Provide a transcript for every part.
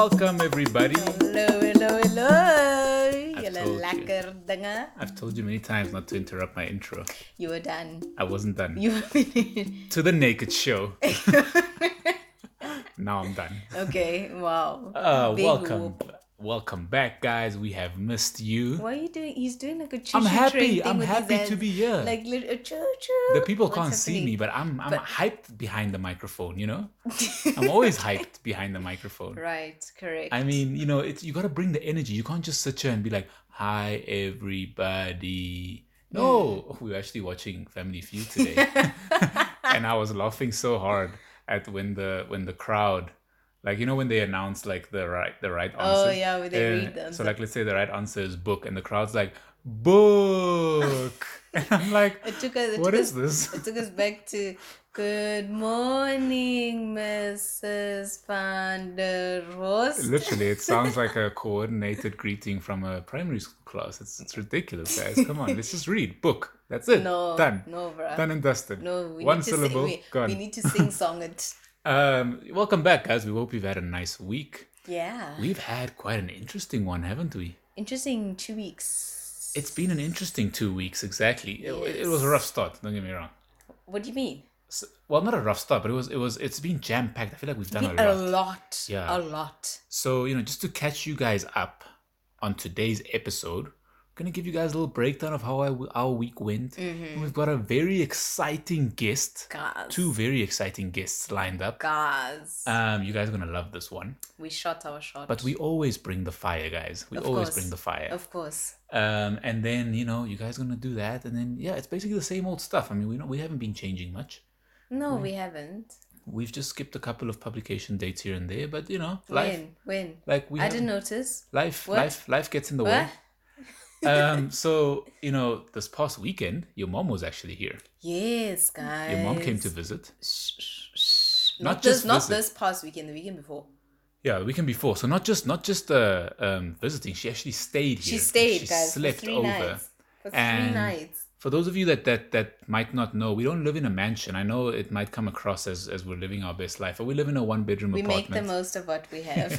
Welcome, everybody. Hello, hello, hello. Julle told you. lekker dinge. I've told you many times not to interrupt my intro. You were done. I wasn't done. You were finished. To the naked show. now I'm done. Okay, wow. Uh, Big welcome. whoop. Welcome back, guys. We have missed you. Why are you doing? He's doing like a choo I'm happy. I'm happy to be here. Like little uh, choo choo. the people What's can't see me, but I'm I'm hyped behind the microphone, you know? I'm always hyped behind the microphone. Right, correct. I mean, you know, it's you got to bring the energy. You can't just sit here and be like, "Hi, everybody." No, we were actually watching Family Feud today, and I was laughing so hard at when the when the crowd, like you know, when they announce like the right the right answer. Oh, yeah, when they read them. So like, let's say the right answer is book, and the crowd's like, "Book," and I'm like, it took us. It "What took is us, this?" It took us back to Good morning, Mrs. Van der Rost. Literally, it sounds like a coordinated greeting from a primary school class. It's, it's ridiculous, guys. Come on, let's just read. Book. That's it. No, Done. no, bruh. Done and dusted. No, we One need to syllable, Sing, we, gone. we need to sing song it. Um, welcome back, guys. We hope you've had a nice week. Yeah. We've had quite an interesting one, haven't we? Interesting two weeks. It's been an interesting two weeks, exactly. It, it was a rough start. Don't get me wrong. What do you mean? S- Well, not a rough start, but it was. It was. It's been jam packed. I feel like we've done a a lot. lot. Yeah. A lot. So, you know, just to catch you guys up on today's episode, To give you guys a little breakdown of how I, our week went. Mm-hmm. We've got a very exciting guest, Guys. two very exciting guests lined up. Guys. Um, you guys are to love this one. we shot our shot. But we always bring the fire, guys. We Of always course. bring the fire. Of course. Um, and then, you know, you guys are to do that. And then, yeah, it's basically the same old stuff. I mean, we, we haven't been changing much. No, we haven't. We've just skipped a couple of publication dates here and there. But, you know, life. When? When? Like we I didn't notice. life What? life life gets in the way What? Um so you know this past weekend your mom was actually here Yes, guys. your mom came to visit Shh, shh, shh. Not Not, this, just not visit. this past weekend. The weekend before. yeah the weekend before so not just not just uh um visiting she actually stayed here She stayed, she guys, slept three over nights. For three And nights. For those of you that that that might not know we don't live in a mansion i know it might come across as as we're living our best life but we live in a one bedroom apartment. We make the most of what we have.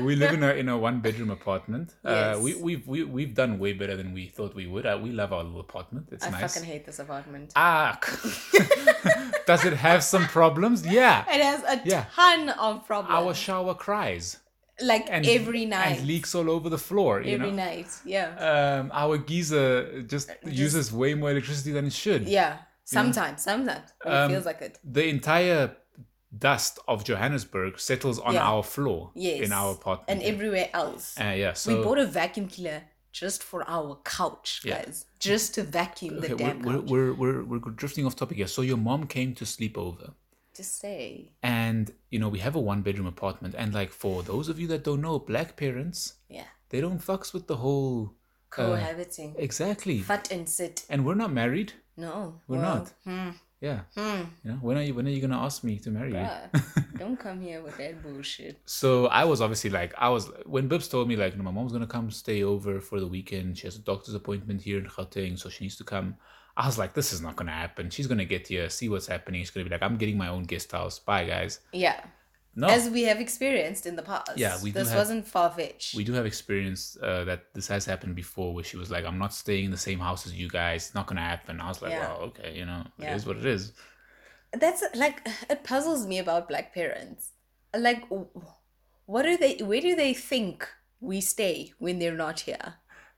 we live in a in a one bedroom apartment uh we we've we, we've done way better than we thought we would uh, we love our little apartment it's I nice fucking hate this apartment. Ah, does it have some problems? Yeah. It has a Yeah. ton of problems. Our shower cries like and every night. and leaks all over the floor. You every know, night. Yeah. um, our geyser just, uses way more electricity than it should. yeah. Sometimes, sometimes. When Um, it feels like it. The entire dust of Johannesburg settles on Yeah. our floor Yes. in our apartment. And everywhere else. uh, yeah, so we bought a vacuum cleaner just for our couch, Yeah. guys. Just to vacuum the okay, damn we're, couch. we're, we're, we're, we're drifting off topic here. So your mom came to sleep over. Just say. And you know we have a one bedroom apartment, and like for those of you that don't know, black parents Yeah. they don't fucks with the whole Cohabiting. exactly Fat and sit. and we're not married No. We're well, not. Hmm. yeah Hmm. you know when are you when are you gonna ask me to marry you don't come here with that bullshit. so i was obviously like i was when bibs told me like no, my mom's gonna come stay over for the weekend she has a doctor's appointment here in Gauteng so she needs to come i was like this is not gonna happen she's gonna get here see what's happening she's gonna be like i'm getting my own guest house bye guys Yeah. no As we have experienced in the past. Yeah, we do This have- wasn't far fetched. we do have experience uh, that this has happened before where she was like i'm not staying in the same house as you guys it's not gonna happen i was like Yeah. well okay you know Yeah. it is what it is That's like it puzzles me about black parents. Like, what are they? Where do they think we stay when they're not here?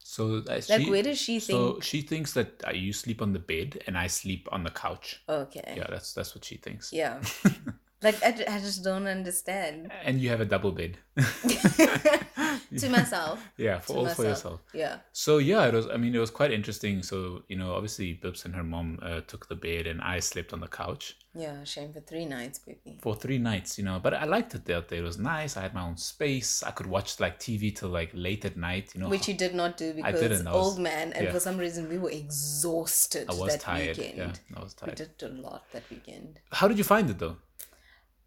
So uh, Like, where does she think? so she thinks that uh, you sleep on the bed and i sleep on the couch Okay. yeah that's that's what she thinks Yeah. like I, I just don't understand. and you have a double bed to myself. yeah for all for yourself Yeah. so yeah it was i mean it was quite interesting so you know obviously bibbs and her mom uh, took the bed and i slept on the couch Yeah. Shame for three nights, baby. for three nights you know but i liked it out there it was nice i had my own space i could watch like tv till like late at night you know Which you did not do because didn't, I was- old man, and yeah. for some reason we were exhausted i was that tired weekend. yeah i was tired. We did a lot that weekend. how did you find it though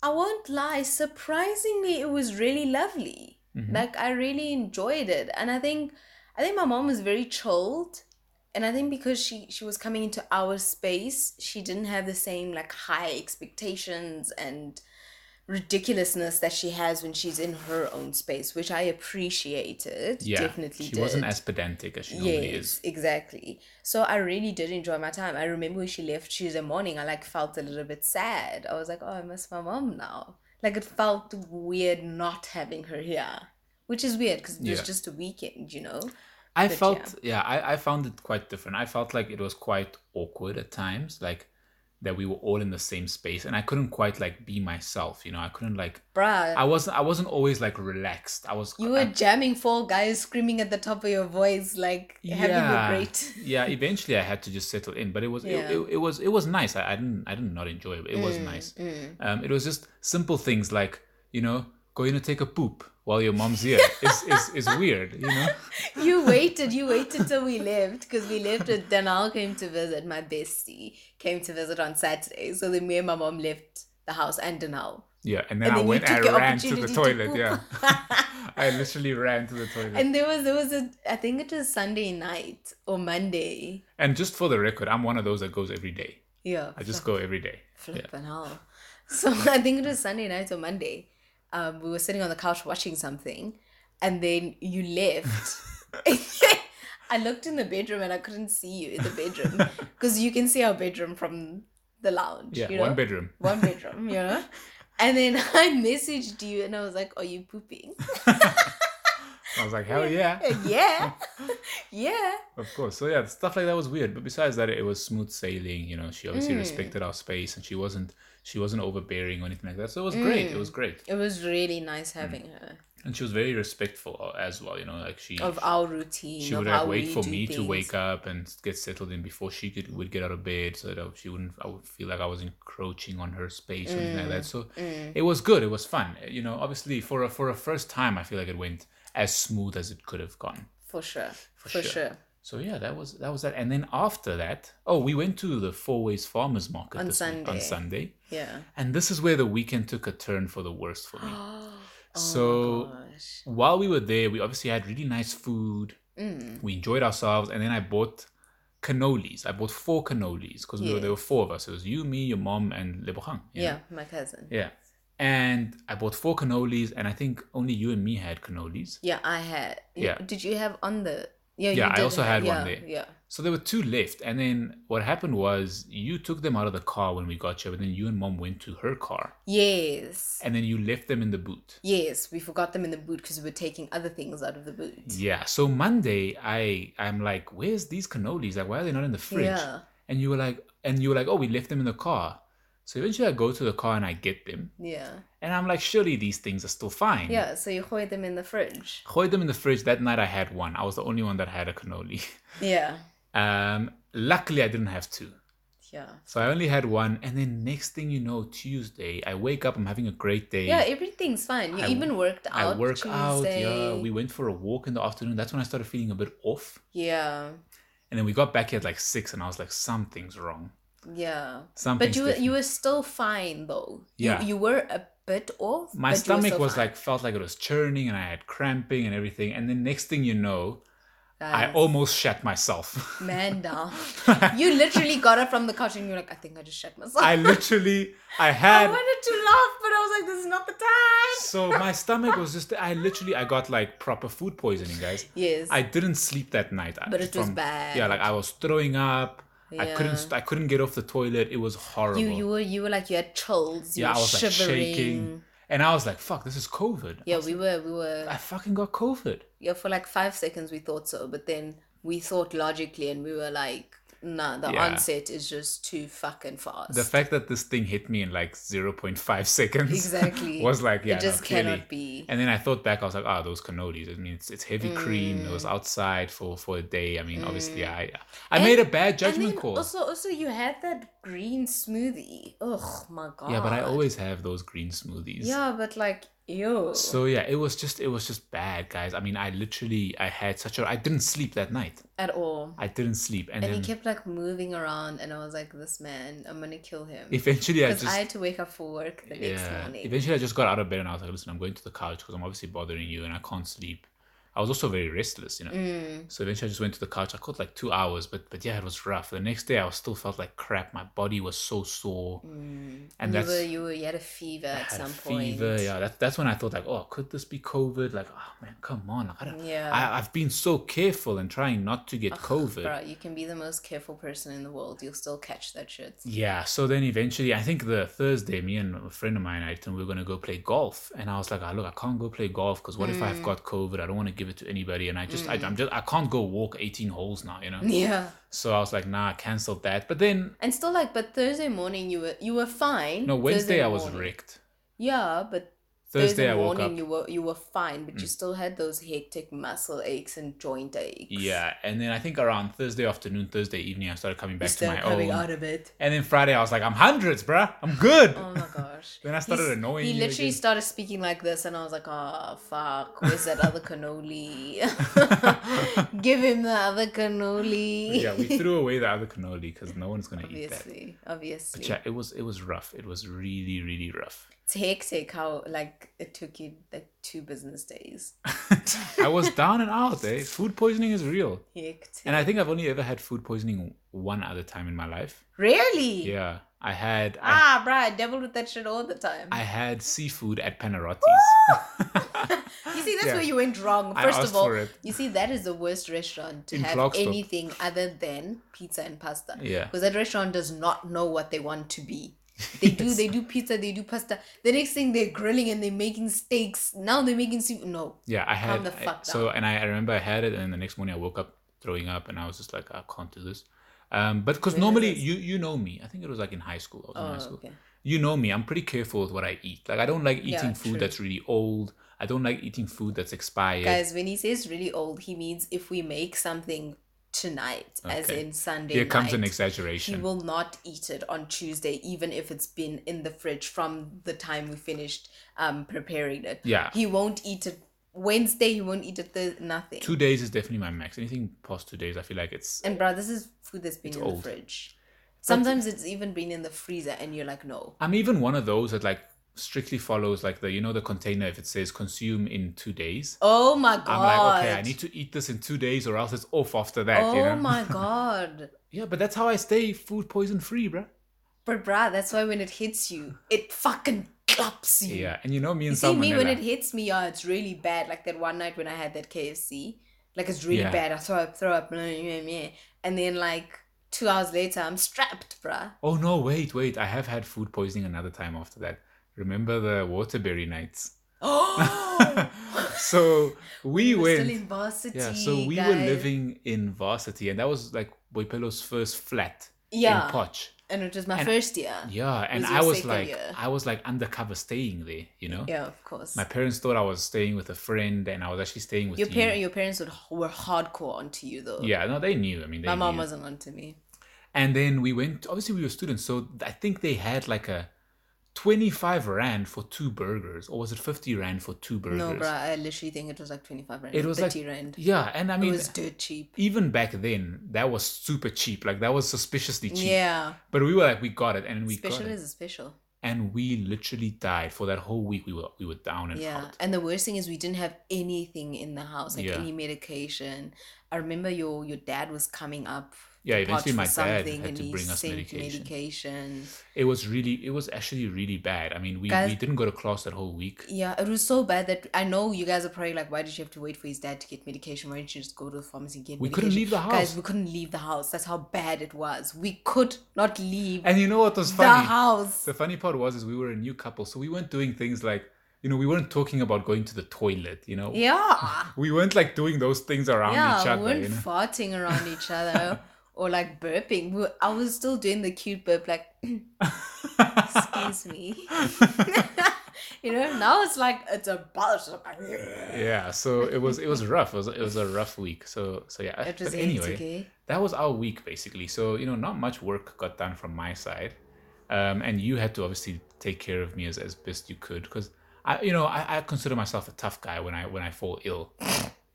I won't lie, surprisingly it was really lovely. Mm-hmm. Like I really enjoyed it. And I think I think my mom was very chilled. And I think because she she was coming into our space, she didn't have the same like high expectations and ridiculousness that she has when she's in her own space, which I appreciated. Yeah, definitely she did. wasn't as pedantic as she normally Yes, is. exactly. So I really did enjoy my time. I remember when she left Tuesday morning, I like felt a little bit sad. I was like, oh, I miss my mom now. Like it felt weird not having her here, which is weird because it was Yeah. just a weekend, you know. I But felt yeah, I, I found it quite different. I felt like it was quite awkward at times, like that we were all in the same space and I couldn't quite like be myself, you know. I couldn't like Bruh, I wasn't I wasn't always like relaxed. I was you were I- jamming four guys screaming at the top of your voice, like having a great. yeah, eventually I had to just settle in, but it was Yeah. it, it, it was it was nice. I, I didn't I didn't not enjoy it. But it was nice. Um, it was just simple things like you know going to take a poop while your mom's here is, is is weird. You know. You waited, you waited till we left because we left and Danal came to visit, my bestie came to visit on Saturday. So then me and my mom left the house and Danal. Yeah, and then And I then you went took and your I ran to the to toilet. poop. yeah, I literally ran to the toilet. And there was there was a I think it was Sunday night or Monday. And just for the record, I'm one of those that goes every day. Yeah. I just go every day. flipping hell. So I think it was Sunday night or Monday. Um, we were sitting on the couch watching something, and then you left. I looked in the bedroom and I couldn't see you in the bedroom because you can see our bedroom from the lounge. Yeah, you know? one bedroom. One bedroom, you know. And then I messaged you and I was like, "Are you pooping?" I was like, hell yeah, yeah, yeah. of course. So yeah, stuff like that was weird. But besides that, it was smooth sailing. You know, she obviously Mm. respected our space, and she wasn't she wasn't overbearing or anything like that. So it was great. Mm. It was great, It was really nice having her and she was very respectful as well. You know, like she of our routine. she would like wait for me to wake up and get settled in before she could would get out of bed so that she wouldn't I would feel like I was encroaching on her space or anything like that. So Mm. it was good. It was fun. You know, obviously for a for a first time I feel like it went as smooth as it could have gone. For sure. For, sure. sure. So yeah, that was that was that. And then after that, oh, we went to the Fourways Farmers Market On this week- on Sunday. Sunday. Yeah. And this is where the weekend took a turn for the worst for me. Oh So- my gosh. While we were there, we obviously had really nice food. Mm. we enjoyed ourselves and then i bought cannolis i bought four cannolis because we were, there were four of us it was you me your mom and lebogang Yeah, my cousin. yeah and i bought four cannolis and i think only you and me had cannolis Yeah, I had. Yeah. Did you have on the? Yeah, you Yeah, I also have- had one yeah, there. Yeah. so there were two left and then what happened was you took them out of the car when we got here but then you and mom went to her car Yes. and then you left them in the boot Yes, we forgot them in the boot because we were taking other things out of the boot. yeah so monday i i'm like where's these cannolis like why are they not in the fridge Yeah. and you were like and you were like oh we left them in the car so eventually i go to the car and i get them Yeah. And I'm like, surely these things are still fine. Yeah. So you hoid them in the fridge. Hoid them in the fridge. That night I had one. I was the only one that had a cannoli. Yeah. Um, luckily I didn't have two. Yeah. So I only had one. And then next thing you know, Tuesday, I wake up, I'm having a great day. Yeah. Everything's fine. You I- even worked out. I work out. Yeah. We went for a walk in the afternoon. That's when I started feeling a bit off. Yeah. And then we got back here at like six and I was like, something's wrong. Yeah. Something's But you you were still fine though. Yeah. You, you were a bit off. My but you were stomach was fine. like, felt like it was churning and I had cramping and everything. And the next thing you know, I almost shat myself. man down. you literally got up from the couch and you were like, I think I just shut myself. I literally, I had I wanted to laugh, but I was like, this is not the time. so my stomach was just I literally I got like proper food poisoning, guys. Yes. I didn't sleep that night. But it was bad. Yeah, like I was throwing up. I couldn't I couldn't get off the toilet. It was horrible. you you were you were like you had chills. You yeah, were I was like shaking. And I was like, fuck, this is COVID. Yeah, we were we were I fucking got COVID. yeah for like five seconds we thought so, but then we thought logically and we were like, nah, the Yeah. onset is just too fucking fast. The fact that this thing hit me in like 0.5 seconds Exactly. was like, yeah, it just no, cannot be. And then I thought back, I was like, ah, those cannolis. I mean, it's, it's heavy cream. It was Mm. outside for, for a day. I mean, obviously, I I made a bad And judgment call. also also you had that green smoothie. Oh my god. Yeah, but I always have those green smoothies. Yeah, but like ew. So yeah, it was just it was just bad, guys. I mean, I literally I had such a I didn't sleep that night. at all. I didn't sleep, and, And he kept like moving around, and I was like, "This man, I'm gonna kill him." eventually I Because just I had to wake up for work the next yeah. morning. Eventually, I just got out of bed and I was like, listen, I'm going to the couch because I'm obviously bothering you and I can't sleep. I was also very restless, you know. Mm. So eventually I just went to the couch. I caught like two hours, but but yeah, it was rough. The next day I was still felt like crap. My body was so sore. Mm. And you that's- were you were you had a fever I at had a some point. fever. Yeah, that's that's when I thought like, oh, could this be COVID? Like, oh man, come on. Like, I don't, Yeah. I, I've been so careful and trying not to get COVID. Bro, you can be the most careful person in the world. You'll still catch that shit. Yeah, so then eventually, I think the Thursday, me and a friend of mine, I we were gonna go play golf, and I was like, oh, "Look, I can't go play golf because what if Mm. I've got COVID? I don't want to give it to anybody, and I just, I, I'm mm. just, I can't go walk 18 holes now, you know." Yeah. So I was like, "Nah, I canceled that." But then, And still like but Thursday morning you were you were fine. no, Wednesday Thursday I was morning. wrecked. Yeah, but Thursday, Thursday I woke morning up. Mm. you were you were fine, but you still had those hectic muscle aches and joint aches. Yeah, and then I think around Thursday afternoon, Thursday evening, I started coming back to started my coming own. out of it. And then Friday, I was like, "I'm hundreds, bruh. I'm good." Oh my gosh. Then I started He's- annoying He literally started speaking like this, and I was like, "Oh fuck, where's that other cannoli? Give him the other cannoli." yeah, we threw away the other cannoli because no one's gonna eat that. obviously, obviously. But yeah, it was it was rough. It was really really rough. It's hectic how like it took you like two business days. I was down and out. Eh? Food poisoning is real, Hectic. and I think I've only ever had food poisoning one other time in my life. really? Yeah, I had I, Ah, bruh, I dabbled with that shit all the time. I had seafood at Panarotti's. you see, that's Yeah. where you went wrong. First of all, you see, that is the worst restaurant to In have anything other than pizza and pasta. Yeah. Because that restaurant does not know what they want to be. They do they do pizza, they do pasta. The next thing they're grilling and they're making steaks. Now they're making seafood. No. Yeah, I had the I- fuck so, and I, I remember I had it, and the next morning I woke up throwing up, and I was just like, I can't do this. Um, but because normally you you know me, I think it was like in high school. I was in Oh, high school. okay. You know me, I'm pretty careful with what I eat. Like I don't like Yeah, eating food true. that's really old. I don't like eating food that's expired. Guys, when he says really old, he means if we make something tonight, as in Sunday. Here comes an exaggeration. He will not eat it on Tuesday, even if it's been in the fridge from the time we finished um preparing it. Yeah. He won't eat it Wednesday. He won't eat it. Th- nothing. Two days is definitely my max. Anything past two days, I feel like it's and bro, this is food that's been in old. the fridge. Sometimes it's even been in the freezer, and you're like, no. I'm even one of those that like strictly follows like the you know the container if it says consume in two days. Oh my god. I'm like, okay, I need to eat this in two days or else it's off after that. Oh you know? my god. Yeah, but that's how I stay food poison free, bruh. But bruh, that's why when it hits you, it fucking claps you. Yeah, and you know me You and see me when it hits me, yeah, it's really bad. Like that one night when I had that KFC, like it's really Yeah. bad. I throw up, throw up, blah, blah, blah. and then like two hours later, I'm strapped, bruh. Oh no, wait, wait. I have had food poisoning another time after that. Remember the Waterbury nights? Oh, so we we're went. still in varsity. yeah, so we were living in varsity, and that was like Boipelo's first flat Yeah, in Potch. and it was my And- first year. Yeah, and was I was like, year. I was like undercover staying there, you know. Yeah, of course. My parents thought I was staying with a friend, and I was actually staying with your you. parent, your parents would, were hardcore onto you though. Yeah, no, they knew. I mean, they my mom knew. wasn't onto me. And then we went. Obviously, we were students, so I think they had like a twenty-five rand for two burgers, or was it fifty rand for two burgers? No, bruh, I literally think it was like twenty five rand. It was like 30 rand. Yeah, and I mean it was dirt cheap. even back then, that was super cheap. Like that was suspiciously cheap. Yeah, But we were like, we got it, and we special got it, is a special. and we literally died for that whole week. We were we were down and Yeah, out. and the worst thing is we didn't have anything in the house, like Yeah. any medication. I remember your your dad was coming up. Yeah, eventually my dad had to bring us medication. medication. It was really, it was actually really bad. I mean, we, Guys- we didn't go to class that whole week. Yeah, it was so bad that I know you guys are probably like, why did you have to wait for his dad to get medication? Why didn't you just go to the pharmacy and get We medication? couldn't leave the house Guys, we couldn't leave the house. That's how bad it was. We could not leave And you know what was funny the house. The funny part was is we were a new couple, so we weren't doing things like, you know, we weren't talking about going to the toilet. You know, Yeah. we weren't like doing those things around yeah, each other. we weren't You know? farting around each other or like burping. I was still doing the cute burp, like, excuse me. you know, now it's like, it's a buzz. yeah, so it was it was rough. It was it was a rough week. So so yeah. It was but anyway, anyway. that was our week basically. So you know, not much work got done from my side, um, and you had to obviously take care of me as, as best you could because I you know I, I consider myself a tough guy when I when I fall ill.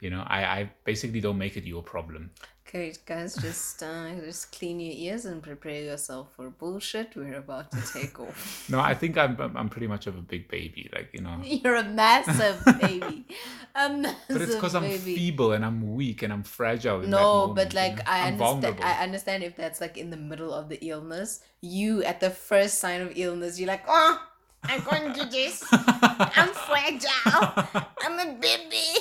You know, I, I basically don't make it your problem. Okay, guys, just uh, just clean your ears and prepare yourself for bullshit. We're about to take off. No, I think I'm I'm pretty much of a big baby, like you know. You're a massive baby, a massive But it's because I'm feeble and I'm weak and I'm fragile. No, moment, but you like know? I I'm understand. vulnerable. I understand if that's like in the middle of the illness. You at the first sign of illness, you're like, oh, I'm going to this. I'm fragile. I'm a baby.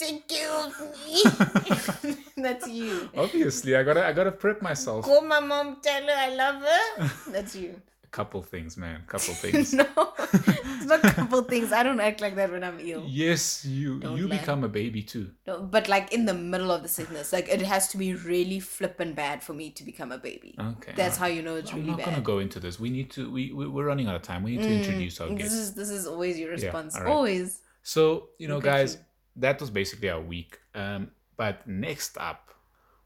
Take care of me. that's you. Obviously, I gotta I gotta prep myself. Call my mom. Tell her I love her. That's you. A couple things, man. Couple things. no, it's not a couple things. I don't act like that when I'm ill. Yes, you Don't you lie. become a baby too. No, but like in the middle of the sickness, like it has to be really flippin' bad for me to become a baby. Okay. That's alright. how you know it's really bad. I'm not gonna go into this. We need to. We, we we're running out of time. We need to mm, introduce our This guest. is this is always your Yeah, response. Always. So you know, Look guys, you. That was basically our week. Um, but next up,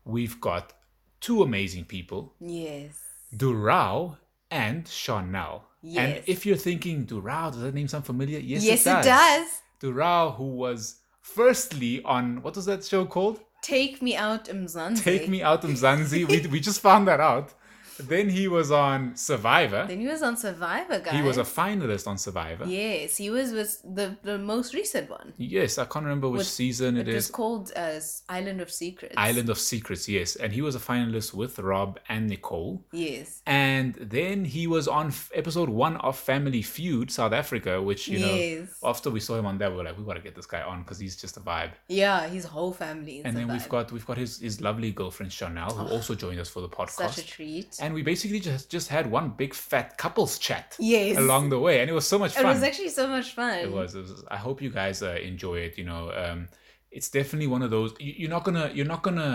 we've got two amazing people, Yes. Durao and Charnel. Yes. And if you're thinking Durao, does that name sound familiar? Yes, Yes, it does. it does. Durao, who was firstly on what was that show called? Take me out, Mzansi. Take Me Out Mzansi. we we just found that out. Then he was on Survivor. Then he was on Survivor, guys. He was a finalist on Survivor. Yes, he was with the the most recent one. Yes, I can't remember which With- season It it was called as Island of Secrets. Island of Secrets, yes. And he was a finalist with Rob and Nicole. Yes. And then he was on f- episode one of Family Feud, South Africa, which, you know, Yes. after we saw him on there, we were like, we gotta get this guy on because he's just a vibe. Yeah, his whole family. Is And then we've got we've got his, his lovely girlfriend Charnel, who oh, also joined us for the podcast. such a treat. And we basically just just had one big fat couples chat Yes. along the way, and it was so much fun. It was actually so much fun. It was. It was I hope you guys uh, enjoy it. You know, um, it's definitely one of those. You, you're not gonna. You're not gonna.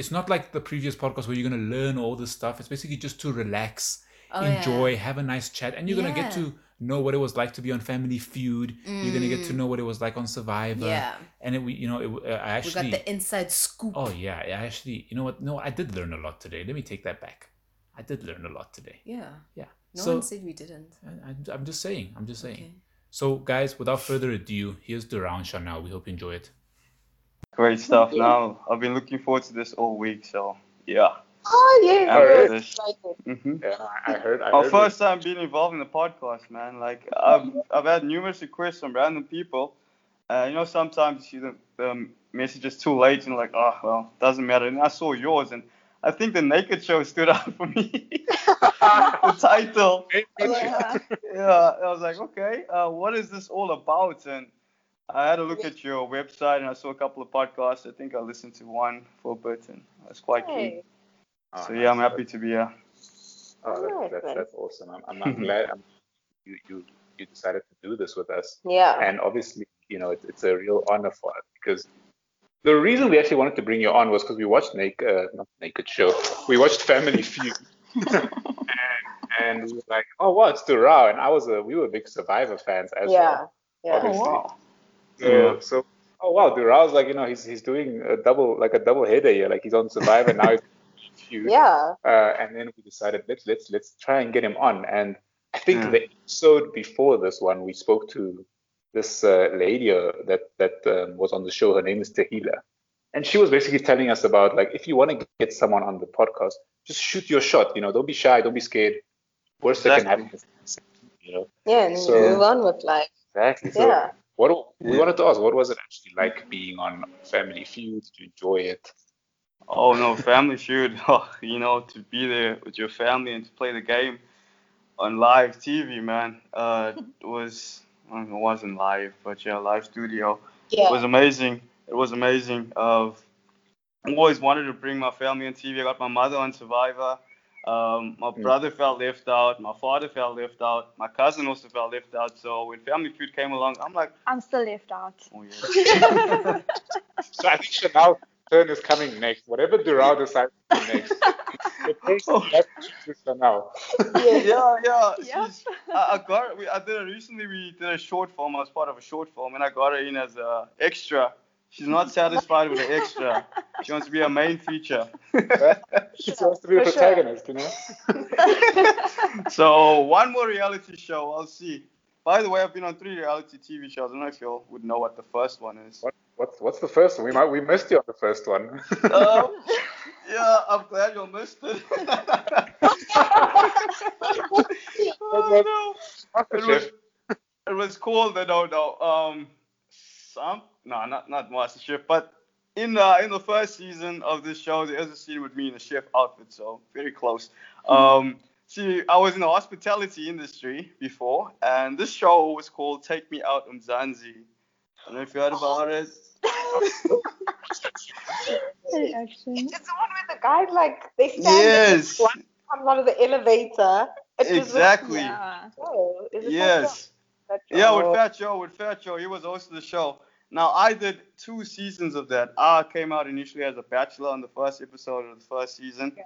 It's not like the previous podcast where you're gonna learn all this stuff. It's basically just to relax, Oh, yeah. enjoy, have a nice chat, and you're gonna get to know what it was like to be on Family Feud. You're gonna get to know what it was like on Survivor. Mm. Yeah. And it, we, you know, it, uh, I We actually. got the inside scoop. Oh yeah, I actually. You know what? No, I did learn a lot today. Let me take that back. I did learn a lot today. Yeah. Yeah. No so one said we didn't. I, I'm- I'm just saying. I'm just saying. Okay. So, guys, without further ado, here's the round Charnel. We hope you enjoy it. Great stuff. Now I've been looking forward to this all week, so yeah. Oh yeah, All right. very excited. hmm Yeah, I heard. I Our first time being involved in the podcast, man. Like I've I've had numerous requests from random people. Uh, you know, sometimes you see the, the messages too late, and like, oh well, doesn't matter. And I saw yours, and I think the Naked Show stood out for me. the title. Yeah. yeah, I was like, okay, uh, what is this all about? And I had a look at your website and I saw a couple of podcasts. I think I listened to one for a bit and I was quite keen. Hey. Ah, so yeah, I'm happy to be here. Oh, Nice, that's, that's, awesome. I'm, I'm, I'm glad I'm, you, you, you decided to do this with us. Yeah. And obviously, you know, it's, it's a real honor for us because the reason we actually wanted to bring you on was because we watched Naked, uh, not Naked Show, we watched Family Feud. and, and we were like, oh, wow, it's Durao. And I was a, we were big Survivor fans as Yeah. well. Yeah. Obviously. wow. So, Yeah. so, oh, wow, Durao's like, you know, he's, he's doing a double, like a double header here. Like he's on Survivor, now he's Feud Yeah. uh, and then we decided let's let's let's try and get him on. And I think Yeah. the episode before this one, we spoke to this uh, lady uh, that that um, was on the show. Her name is Tahila, and she was basically telling us about like if you want to get someone on the podcast, just shoot your shot. You know, don't be shy, don't be scared. Worst that can happen is you know Yeah. And So- move on with life. exactly. So Yeah. what we Yeah. wanted to ask, what was it actually like being on Family Feud? Did you enjoy it? Oh no, Family Feud. Oh, you know, to be there with your family and to play the game on live TV, man. Uh, was I mean, it wasn't live, but yeah, live studio. Yeah. It was amazing. It was amazing. Uh, I always wanted to bring my family on TV. I got my mother on Survivor. Um, my Mm. brother felt left out. My father felt left out. My cousin also felt left out. So when Family Feud came along, I'm like, I'm still left out. oh yeah. So I think Charnel's turn is coming next. Whatever Durao decides to do next. the person has to choose Charnel. yeah, yeah. Yep. I, I got. We, I did it recently. We did a short film. I was part of a short film, and I got her in as a extra. She's not satisfied with the extra. She wants to be a main feature. She wants to be a For sure. protagonist, you know? So one more reality show. I'll see. By the way, I've been on three reality TV shows. I don't know if you all would know what the first one is. What, what's, what's the first one? We might we missed you on the first one. Um, I'm glad you missed it. oh, no. It was, it was called, I don't know, um, some, no, not not Master Chef, but in uh, in the first season of this show, there is a scene with me in a chef outfit, so very close. Um, see, I was in the hospitality industry before, and this show was called Take Me Out Mzansi. I don't know if you heard about it. It's the one where the guy like they stand Yes, and one comes out of the elevator. It was- exactly. Yeah. Oh, is it Yes. that show? Yeah, with Fat Joe, with Fat Joe, he was hosting the show. Now I did two seasons of that. I came out initially as a bachelor on the first episode of the first season,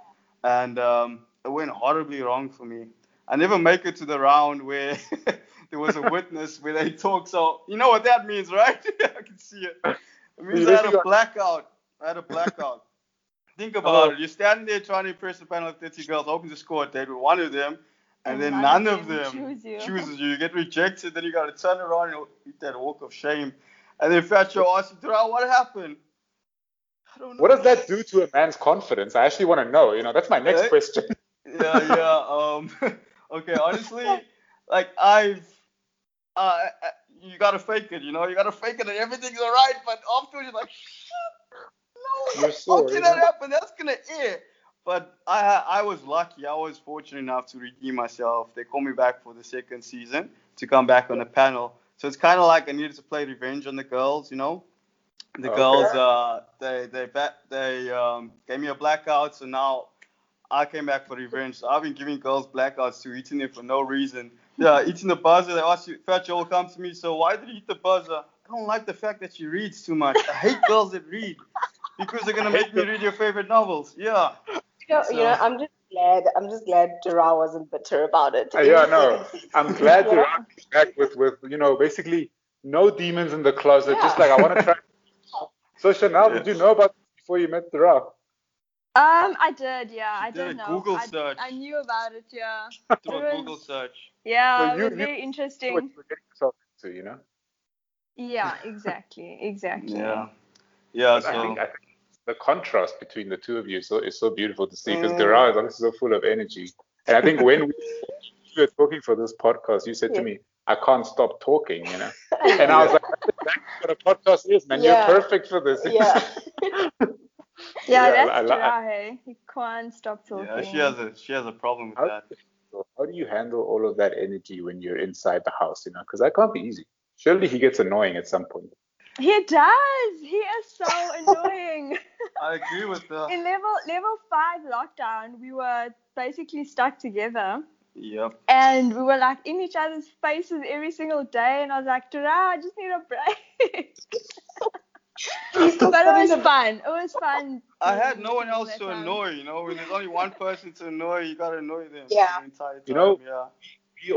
and um, it went horribly wrong for me. I never make it to the round where there was a witness where they talk. So you know what that means, right? I can see it. It means I had a blackout. I had a blackout. Think about Oh. it. You're standing there trying to impress a panel of 30 girls, hoping to score a date with one of them, and, And then none none of of them them choose you. chooses you. You get rejected, then you got to turn around and eat that walk of shame. And then Fat Joe asks you, "Terrell, what happened? I don't know. What does that do to a man's confidence? I actually want to know. You know, that's my next Eh? question. yeah, yeah. Um, okay, honestly, like I've, uh, uh, you gotta fake it. You know, you gotta fake it, and everything's alright. But afterwards, you're like, shit, no, You're how can that know? happen? That's gonna end. But I, I was lucky. I was fortunate enough to redeem myself. They called me back for the second season to come back on the panel. So it's kind of like I needed to play revenge on the girls, you know. The Okay. girls, uh, they they they um, gave me a blackout, so now I came back for revenge. So I've been giving girls blackouts to eating it for no reason. Yeah, eating the buzzer. They ask you, Fat Joe will come to me. So why did you eat the buzzer? I don't like the fact that she reads too much. I hate girls that read because they're gonna make me read your favorite novels. Yeah. You know, you know, I'm just glad. I'm just glad Durao wasn't bitter about it. Uh, yeah, no. I'm glad Yeah. you're back with, with, you know, basically no demons in the closet. Just like I want to try. So Charnel, did you know about this before you met Durao? Um, I did, yeah, I did a know. Google I, search. I knew about it, yeah. Through It a Google search. Yeah, So it you- was you- very What interesting. you were getting yourself into, you know? Yeah, exactly, exactly. Yeah. Yeah. I So. think, I think the contrast between the two of you is so, is so beautiful to see because Mm. Durao is obviously so full of energy. And I think when we we were talking for this podcast, you said to me, I can't stop talking, you know? And I was like, that's exactly what a podcast is, man. Yeah. You're perfect for this. yeah. Yeah, Yeah, that's I- I- Jirahe. He can't stop talking. Yeah, she has a she has a problem with How, that. how do you handle all of that energy when you're inside the house, you know? Because that can't be easy. Surely he gets annoying at some point. He does. He is so annoying. I agree with that. In level level five lockdown, we were basically stuck together, Yep. and we were like in each other's faces every single day. And I was like, Tara, I just need a break. He's but it was fun. It was fun. I had no one else to time. annoy. You know, when there's only one person to annoy, you gotta annoy them. Yeah. The entire time. You know- Yeah.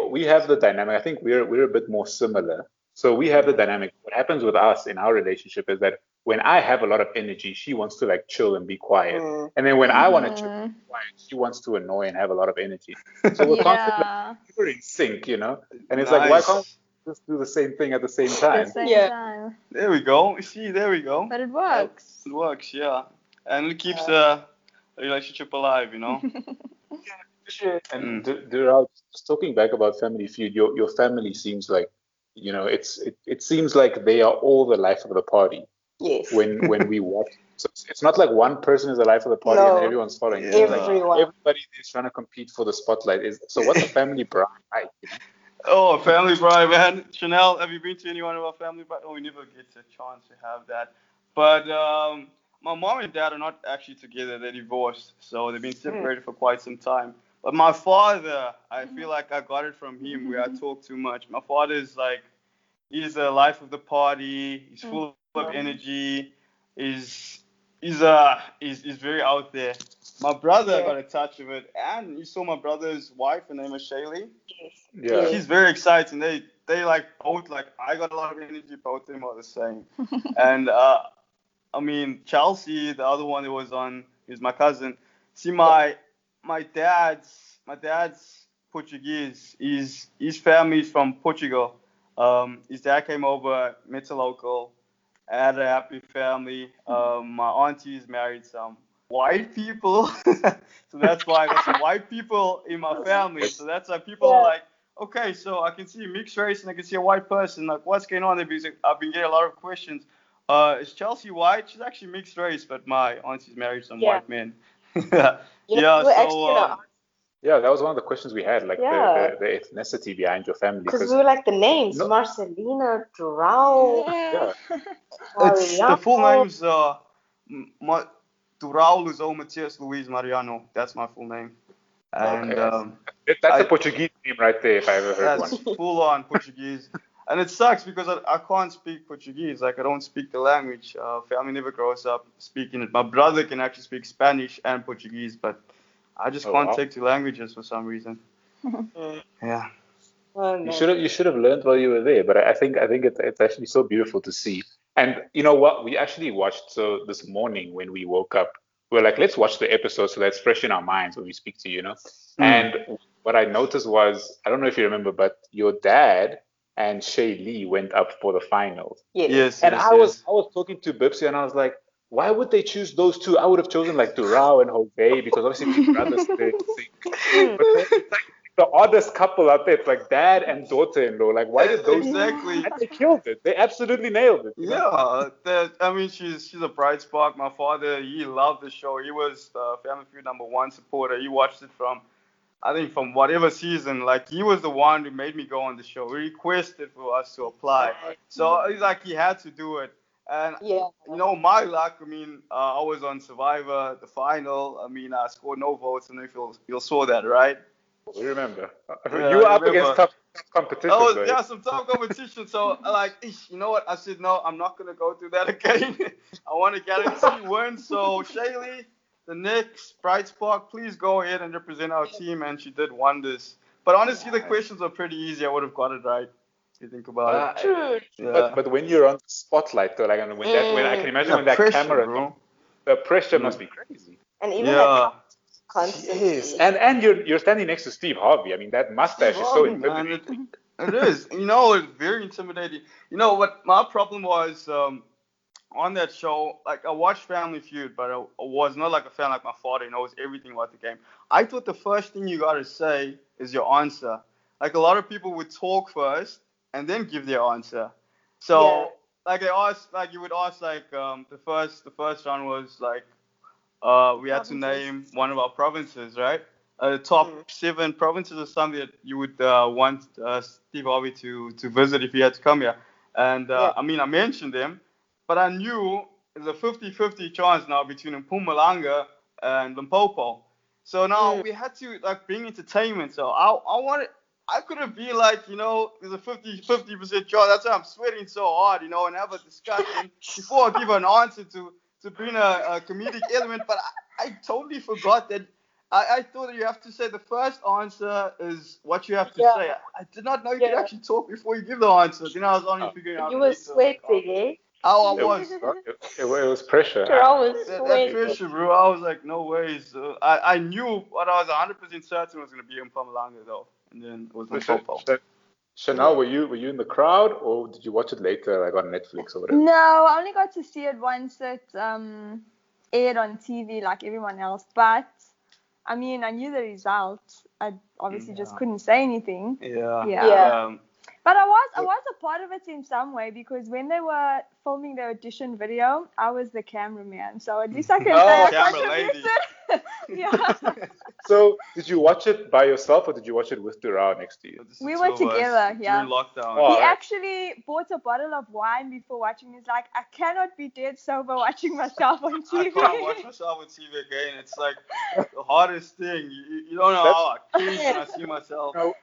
we, we have the dynamic. I think we're we're a bit more similar. So we have the dynamic. What happens with us in our relationship is that when I have a lot of energy, she wants to like chill and be quiet. Mm. And then when I want to chill and be quiet, she wants to annoy and have a lot of energy. So we're constantly Yeah, we're in sync, you know. And it's like, why can't we just do the same thing at the same time? the same Yeah. time. There we go. See, there we go. But it works. It works. Yeah. And it keeps the relationship alive. You know. True. Mm. And D- Durao, just talking back about Family Feud, your your family seems like, you know, it's it, it seems like they are all the life of the party. Yes. when when we watch. So it's, it's not like one person is the life of the party No. and everyone's following. Yeah. It's like Everyone. everybody is trying to compete for the spotlight. Is so what's a family bride like? Oh, family bride, man. Charnel, have you been to any one of our family bride? Oh, we never get a chance to have that. But um, my mom and dad are not actually together. They're divorced, so they've been separated for quite some time. But my father, I feel like I got it from him where I talk too much. My father is like, he's the life of the party. He's full of energy. He's he's uh he's, he's very out there. My brother Yeah. got a touch of it, and you saw my brother's wife. Her name is Shaylee. Yes. Yeah. She's very exciting. They they like both like I got a lot of energy. Both of them are the same. and uh, I mean Chelsea, the other one that was on, is my cousin. See my my dad's my dad's Portuguese. His his family is from Portugal. Um, his dad came over, met a local, had a happy family. Um, my auntie is married some white people. so that's why there's some white people in my family. So that's why people are like, okay, so I can see a mixed race and I can see a white person. Like, what's going on there? Because I've been getting a lot of questions. Uh, is Chelsea white? She's actually mixed race, but my auntie's married some Yeah. white men. yeah, You know, we're actually so gonna um, Yeah, that was one of the questions we had, like Yeah. the, the, the ethnicity behind your family. because 'cause- we were like the names No. Marcelina, Durao, yeah, it's the full Mariano. name's uh, M- Ma- Durao Luzou Matias Luis Mariano. That's my full name. And Okay. um, That- that's I- a Portuguese name right there, if I ever heard That's one. full on Portuguese. And it sucks because I, I can't speak Portuguese. Like, I don't speak the language. Uh, family never grows up speaking it. My brother can actually speak Spanish and Portuguese, but I just Oh, can't wow. take two languages for some reason. Yeah. Oh, You should have you should have learned while you were there, but I I think I think it's, it's actually so beautiful to see. And you know what? We actually watched so this morning when we woke up, we are like, let's watch the episode so that's fresh in our minds when we speak to you, you know. Mm. And what I noticed was, I don't know if you remember, but your dad and Shaylee went up for the finals. Yes. Yes. And yes, I was yes. I was talking to Bipsy and I was like, why would they choose those two? I would have chosen like Durao and Jose because obviously my brothers they sing. But then it's like the oddest couple out there. It's like dad and daughter-in-law. Like why did those Exactly. and they killed it. They absolutely nailed it. you know? Yeah, that, I mean, she's she's a bright spark. My father, he loved the show. He was uh, Family Feud number one supporter. He watched it from, I think, from whatever season. Like he was the one who made me go on the show. He requested for us to apply. So it's like he had to do it. And Yeah. you know, my luck. I mean, uh, I was on Survivor, the final. I mean, I scored no votes, and if you you saw that, right? We remember. Yeah, you were up against tough, tough competition. That was though. yeah, some tough competition. So like, ish, you know what? I said no, I'm not gonna go through that again. I want to guarantee win. So Shaylee, the next bright spark, please go ahead and represent our team, and she did wonders. But honestly, the questions are pretty easy. I would have got it right. If you think about Uh, it. True. Yeah. But but when you're on the spotlight though, like and when that when I can imagine Yeah, when that pressure, camera, bro. the pressure Mm. must be crazy. And even Yeah. like constantly. Yes, and and you're you're standing next to Steve Harvey. I mean that mustache is so man, intimidating. it, it is. You know, it's very intimidating. You know what? My problem was um, on that show. Like I watched Family Feud, but I, I was not like a fan like my father. He knows everything about the game. I thought the first thing you gotta say is your answer. Like a lot of people would talk first and then give their answer. So Yeah. like they asked, like you would ask, like um, the first the first round was like uh, we had to name one of our provinces, right? Uh, the top Mm. seven provinces or something that you would uh, want uh, Steve Harvey to, to visit if he had to come here. And uh, Yeah. I mean, I mentioned them, but I knew there's a 50-50 chance now between Mpumalanga and Limpopo. So now Mm. we had to like bring entertainment. So I, I wanted, I couldn't be like, you know, there's a 50 percent chance. That's why I'm sweating so hard, you know, and have a discussion before I give an answer to to bring a, a comedic element. But I, I totally forgot that. I, I thought that you have to say the first answer is what you have to Yeah. say. I did not know you Yeah. could actually talk before you give the answer. Then I was only Oh. figuring out. You were sweating, eh? Oh, I It was. was, it, it was pressure. Carol was That, that pressure, bro. I was like, no ways. Uh, I, I knew what I was 100% certain was going to be Mpumalanga, though. And then it was So, Sha- Limpopo. Sha- Charnel, were you were you in the crowd or did you watch it later, like on Netflix or whatever? No, I only got to see it once it um, aired on TV like everyone else. But I mean, I knew the result. I obviously just couldn't say anything. Yeah. Yeah. Yeah. Um, But I was I was a part of it in some way because when they were filming the audition video, I was the cameraman. So at least I can Oh, say I camera lady. contributed. yeah. So did you watch it by yourself or did you watch it with Durao next to you? We two were of us together, yeah. During lockdown. Oh, he alright. actually bought a bottle of wine before watching. He's like, I cannot be dead sober watching myself on TV. I TV. can't watch myself on TV again. It's like the hardest thing. You, you don't know how I cringe when I see myself. No,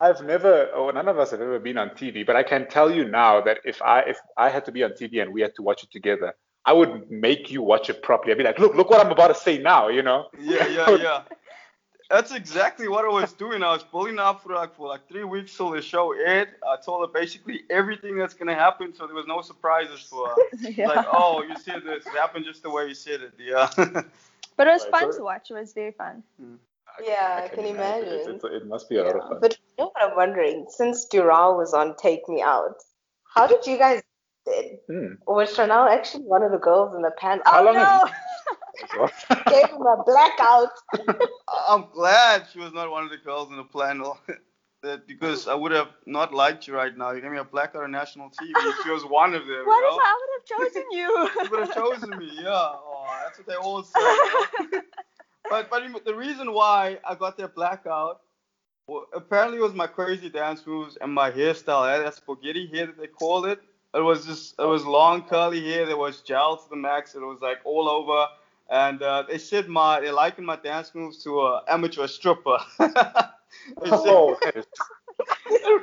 I've never, or none of us have ever been on TV, but I can tell you now that if I if I had to be on TV and we had to watch it together, I would make you watch it properly. I'd be like, look, look what I'm about to say now, you know? Yeah, yeah, yeah. That's exactly what I was doing. I was pulling up for like for like three weeks till the show aired. I told her basically everything that's gonna happen, so there was no surprises for her. yeah. Like, oh, you said this. It happened just the way you said it. Yeah. but it was fun to watch. It was very fun. Mm. Yeah, I can It, imagine. it, it must be a lot of fun. But you know what I'm wondering? Since Durao was on Take Me Out, how did you guys did? Hmm. Or was Charnel actually one of the girls in the panel? How oh long no! have as. Gave him a blackout. I'm glad she was not one of the girls in the panel. that because I would have not liked you right now. You gave me a blackout on national TV. if she was one of them. What you if? I would have chosen You you? would have chosen me, yeah. Oh, that's what they all say. you know? but but the reason why I got that blackout, well, apparently it was my crazy dance moves and my hairstyle. I had that spaghetti hair that they called it. It was just it was long curly hair. There was gel to the max. It was like all over. And uh, they said my they likened my dance moves to a amateur stripper. They said- Oh, that is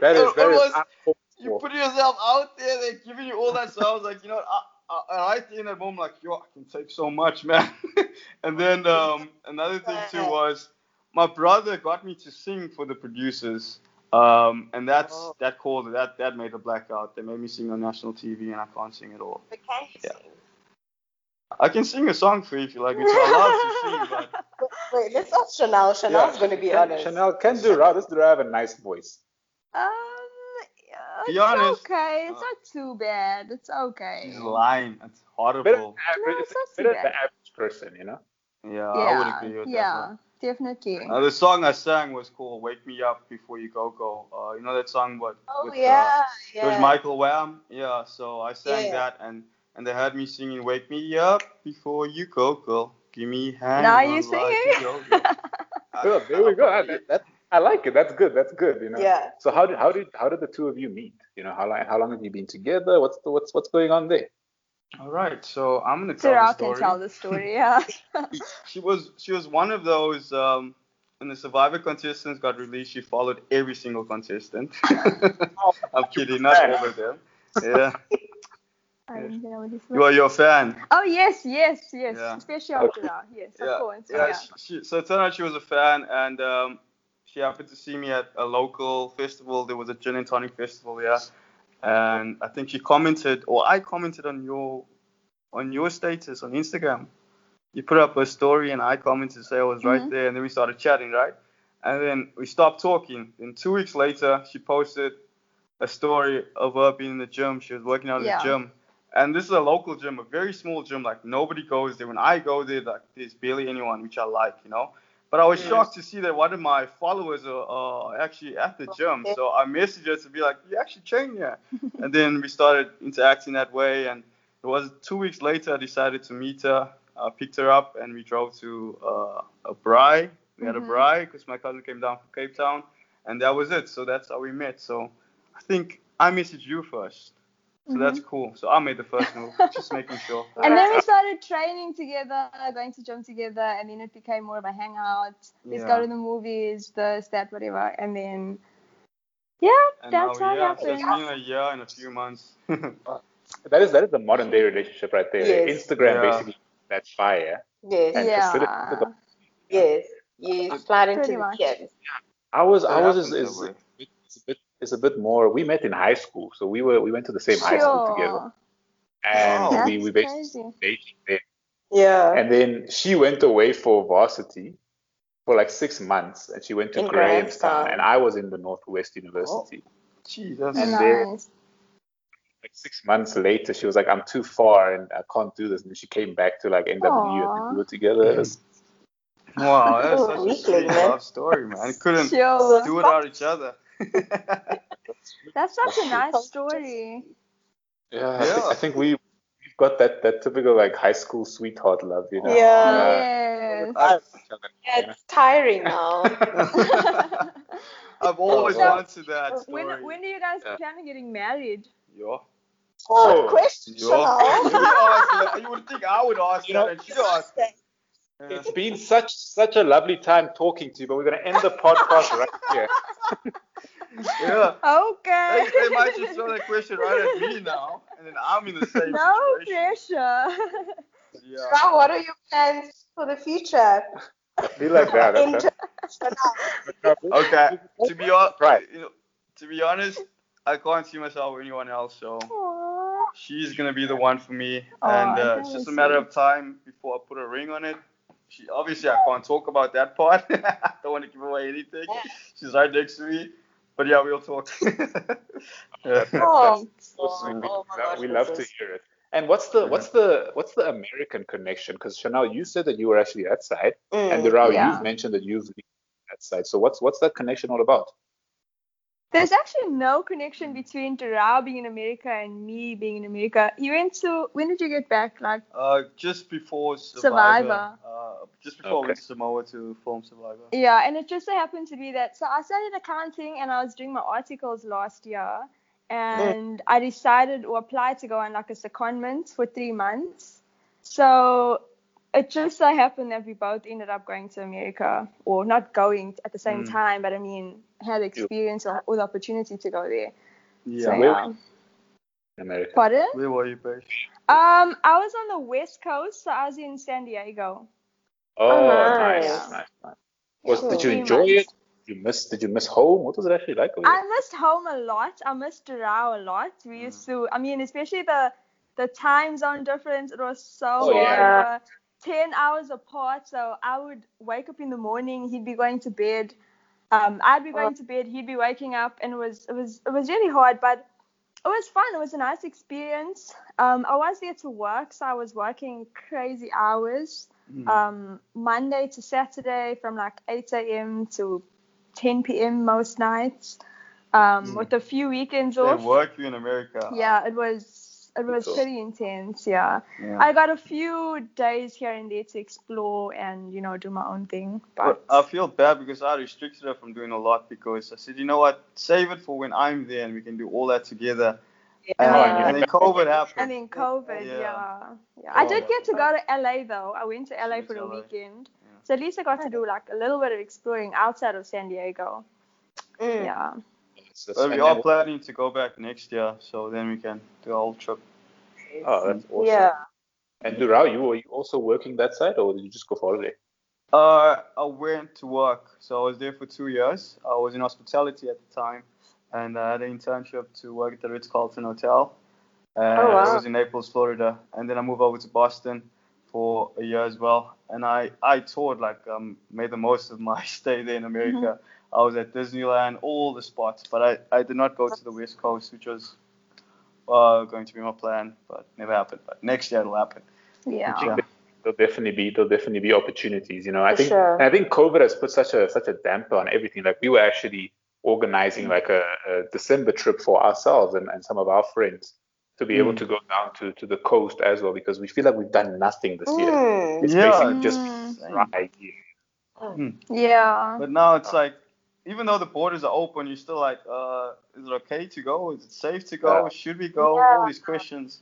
that is It- it that is was- uncalled you put yourself out there, they're giving you all that. So I was like, you know, what, I, I, right in that moment, like, yo, I can take so much, man. and then um, another thing too was my brother got me to sing for the producers. Um, and that's Oh. that called. That that made a blackout. They made me sing on national TV, and I can't sing at all. But can you Yeah. sing? I can sing a song for you if you like me to. I to sing, but Wait, let's ask Charnel. Charnel's going to be honest. Charnel can do Ra. This Dura have a nice voice. Um, yeah, Be it's honest. okay. It's Uh, not too bad. It's okay. she's lying. It's Better than horrible. average, No, it's it's not too better than the average person, you know. Yeah, I would yeah, agree with that. yeah, one. Definitely. Uh, the song I sang was called "Wake Me Up Before You Go Go." Uh, you know that song? What? Oh, with, uh, yeah. It was. Michael Wham. Yeah, so I sang Yeah. that, and and they had me singing "Wake Me Up Before You Go Go." Give me a hand. Now you sing singing? to go, go. There we go. I, that, that, I like it. That's good. That's good. You know. Yeah. So how did how did how did the two of you meet? You know, how long how long have you been together? What's the, what's what's going on there? All right, so I'm gonna tell Sarah the story. can story. tell the story. Yeah. she was she was one of those um when the survivor contestants got released she followed every single contestant i'm kidding not all of them yeah I didn't know what this you are your fan Oh yes, yes, yes. Yeah. Especially after that. Yes, yeah of course. yeah, Yeah. She, she, so it turned out she was a fan and um she happened to see me at a local festival there was a gin and tonic festival yeah and i think she commented or i commented on your on your status on instagram. You put up a story and i commented say i was right Mhm. there and then we started chatting right? And then we stopped talking. Then two weeks later she posted a story of her being in the gym. She was working out in Yeah. the gym. And this is a local gym a very small gym like nobody goes there. When i go there like there's barely anyone which i like you know but I was Yes. shocked to see that one of my followers are, are actually at the gym. So I messaged her to be like, "You actually train here," and then we started interacting that way. And it was two weeks later I decided to meet her. I picked her up and we drove to uh, a braai. We had a Mhm. braai because my cousin came down from Cape Town, and that was it. So that's how we met. So I think I messaged you first. So that's mm-hmm. cool. So I made the first move, just making sure. And then we started training together, going to gym together, and then it became more of a hangout. Let's Yeah. go to the movies, this, that, whatever. And then, yeah, And that's now, how it yeah, so it's happened. been a year and a few months. That is that is the modern day relationship right there. Yes. Instagram Yeah. basically that's fire. Yes. And Yeah. facilitate the- Yes. You slide into Pretty the much. kids. Ours It ours is, happens is, that way. is a bit is a bit more. We met in high school, so we were we went to the same high school together, Sure. and Wow. That's we we basically crazy. dating there. Yeah. And then she went away for varsity for like six months, and she went to In Grahamstown, Grahamstown. and I was in the Northwest University. Oh, Gee, that's And nice. then- Like six months later, she was like, "I'm too far, and I can't do this." And she came back to like NW, and Aw. we were together. It was- Wow, that's Oh, such a weakling, sweet love story, man. Couldn't Sure. do without each other. That's such a nice story. yeah, I think, Yeah. I think we we've got that that typical like high school sweetheart love, you know. Yeah. Yes. Yeah, it's tiring now. I've always So- wanted that story. when, when do you guys Yeah. plan on getting married? Yeah. Oh, Good question, Yeah. You would. You would think I would ask You that, know- and she'd ask. Yeah. It's been such such a lovely time talking to you, but we're gonna end the podcast right here. yeah. Okay. They, they might just throw that question right at me now, and then I'm in the same no situation. pressure. Yeah. Now, what are your plans for the future? I feel like that. that- Inter- that- Okay. To be honest, Right. you know, to be honest, I can't see myself with anyone else. So Aw. she's gonna be the one for me, Aw, and uh, it's just a matter of time before I put a ring on it. She obviously I can't talk about that part. I don't want to give away anything. She's right next to me, but yeah, we'll talk. yeah. Oh, that's so sweet. oh We- gosh, we love to this hear it. And what's the what's the what's the American connection? Because Charnel, you said that you were actually that side, and Mm, Durao, yeah. you've mentioned that you've been that side. So what's what's that connection all about? There's actually no connection between Terrell being in America and me being in America. You went to when did you get back? Like Uh, just before Survivor. Survivor. Uh, just before we went to Samoa to film Survivor. Yeah, and it just so happened to be that. So I studied accounting and I was doing my articles last year, and I decided or applied to go on like a secondment for three months. So it just so happened that we both ended up going to America, or not going at the same Mm. time, but I mean had the experience or, or the opportunity to go there. Yeah. So Where- yeah. America. Pardon? Where were you based? Um, I was on the west coast, so I was in San Diego. Oh, Oh, nice, nice. nice, nice. Was did you enjoy months. it? Did you miss did you miss home? What was it actually like I missed home a lot. I missed Durao a lot. We used to, I mean, especially the the time zone difference. It was so Oh, hard. yeah. We were Ten hours apart. So I would wake up in the morning. He'd be going to bed. Um, I'd be going to bed. He'd be waking up, and it was it was it was really hard, but it was fun. It was a nice experience. Um, I was there to work, so I was working crazy hours. Mm. Um, Monday to Saturday from like 8 a.m. to 10 p.m. most nights, um, Mm. with a few weekends They off. work you in America. Yeah, it was it was pretty intense. Yeah. Yeah. I got a few days here and there to explore and you know do my own thing. But But I feel bad because I restricted her from doing a lot because I said, you know what, save it for when I'm there and we can do all that together. And, Oh, and then COVID happened. and then COVID, Yeah. yeah, yeah. I did get to go to LA though. I went to LA Went for the LA. weekend, Yeah. so at least I got to do like a little bit of exploring outside of San Diego. Mm. Yeah. It's- it's- But we are planning to go back next year, so then we can do a whole trip. Oh, that's awesome. Yeah. And Durao, you were you also working that side or did you just go for holiday? Uh, I went to work, so I was there for two years. I was in hospitality at the time, and I had an internship to work at the Ritz Carlton Hotel. And Oh, wow. I was in Naples, Florida, and then I moved over to Boston for a year as well. And I I toured like um made the most of my stay there in America. I was at Disneyland, all the spots, but I I did not go to the West Coast, which was uh going to be my plan, but never happened. But next year it'll happen. Yeah. Yeah. There'll definitely be there'll definitely be opportunities. You know, I For think sure. I think COVID has put such a such a damper on everything. Like we were actually organizing like a, a December trip for ourselves and, and some of our friends to be able Mm. to go down to, to the coast as well because we feel like we've done nothing this year. Mm. It's Yeah. basically just Mm. dry year. Yeah. But now it's like, even though the borders are open, you're still like, uh, is it okay to go? Is it safe to go? Yeah. Should we go? Yeah. All these questions.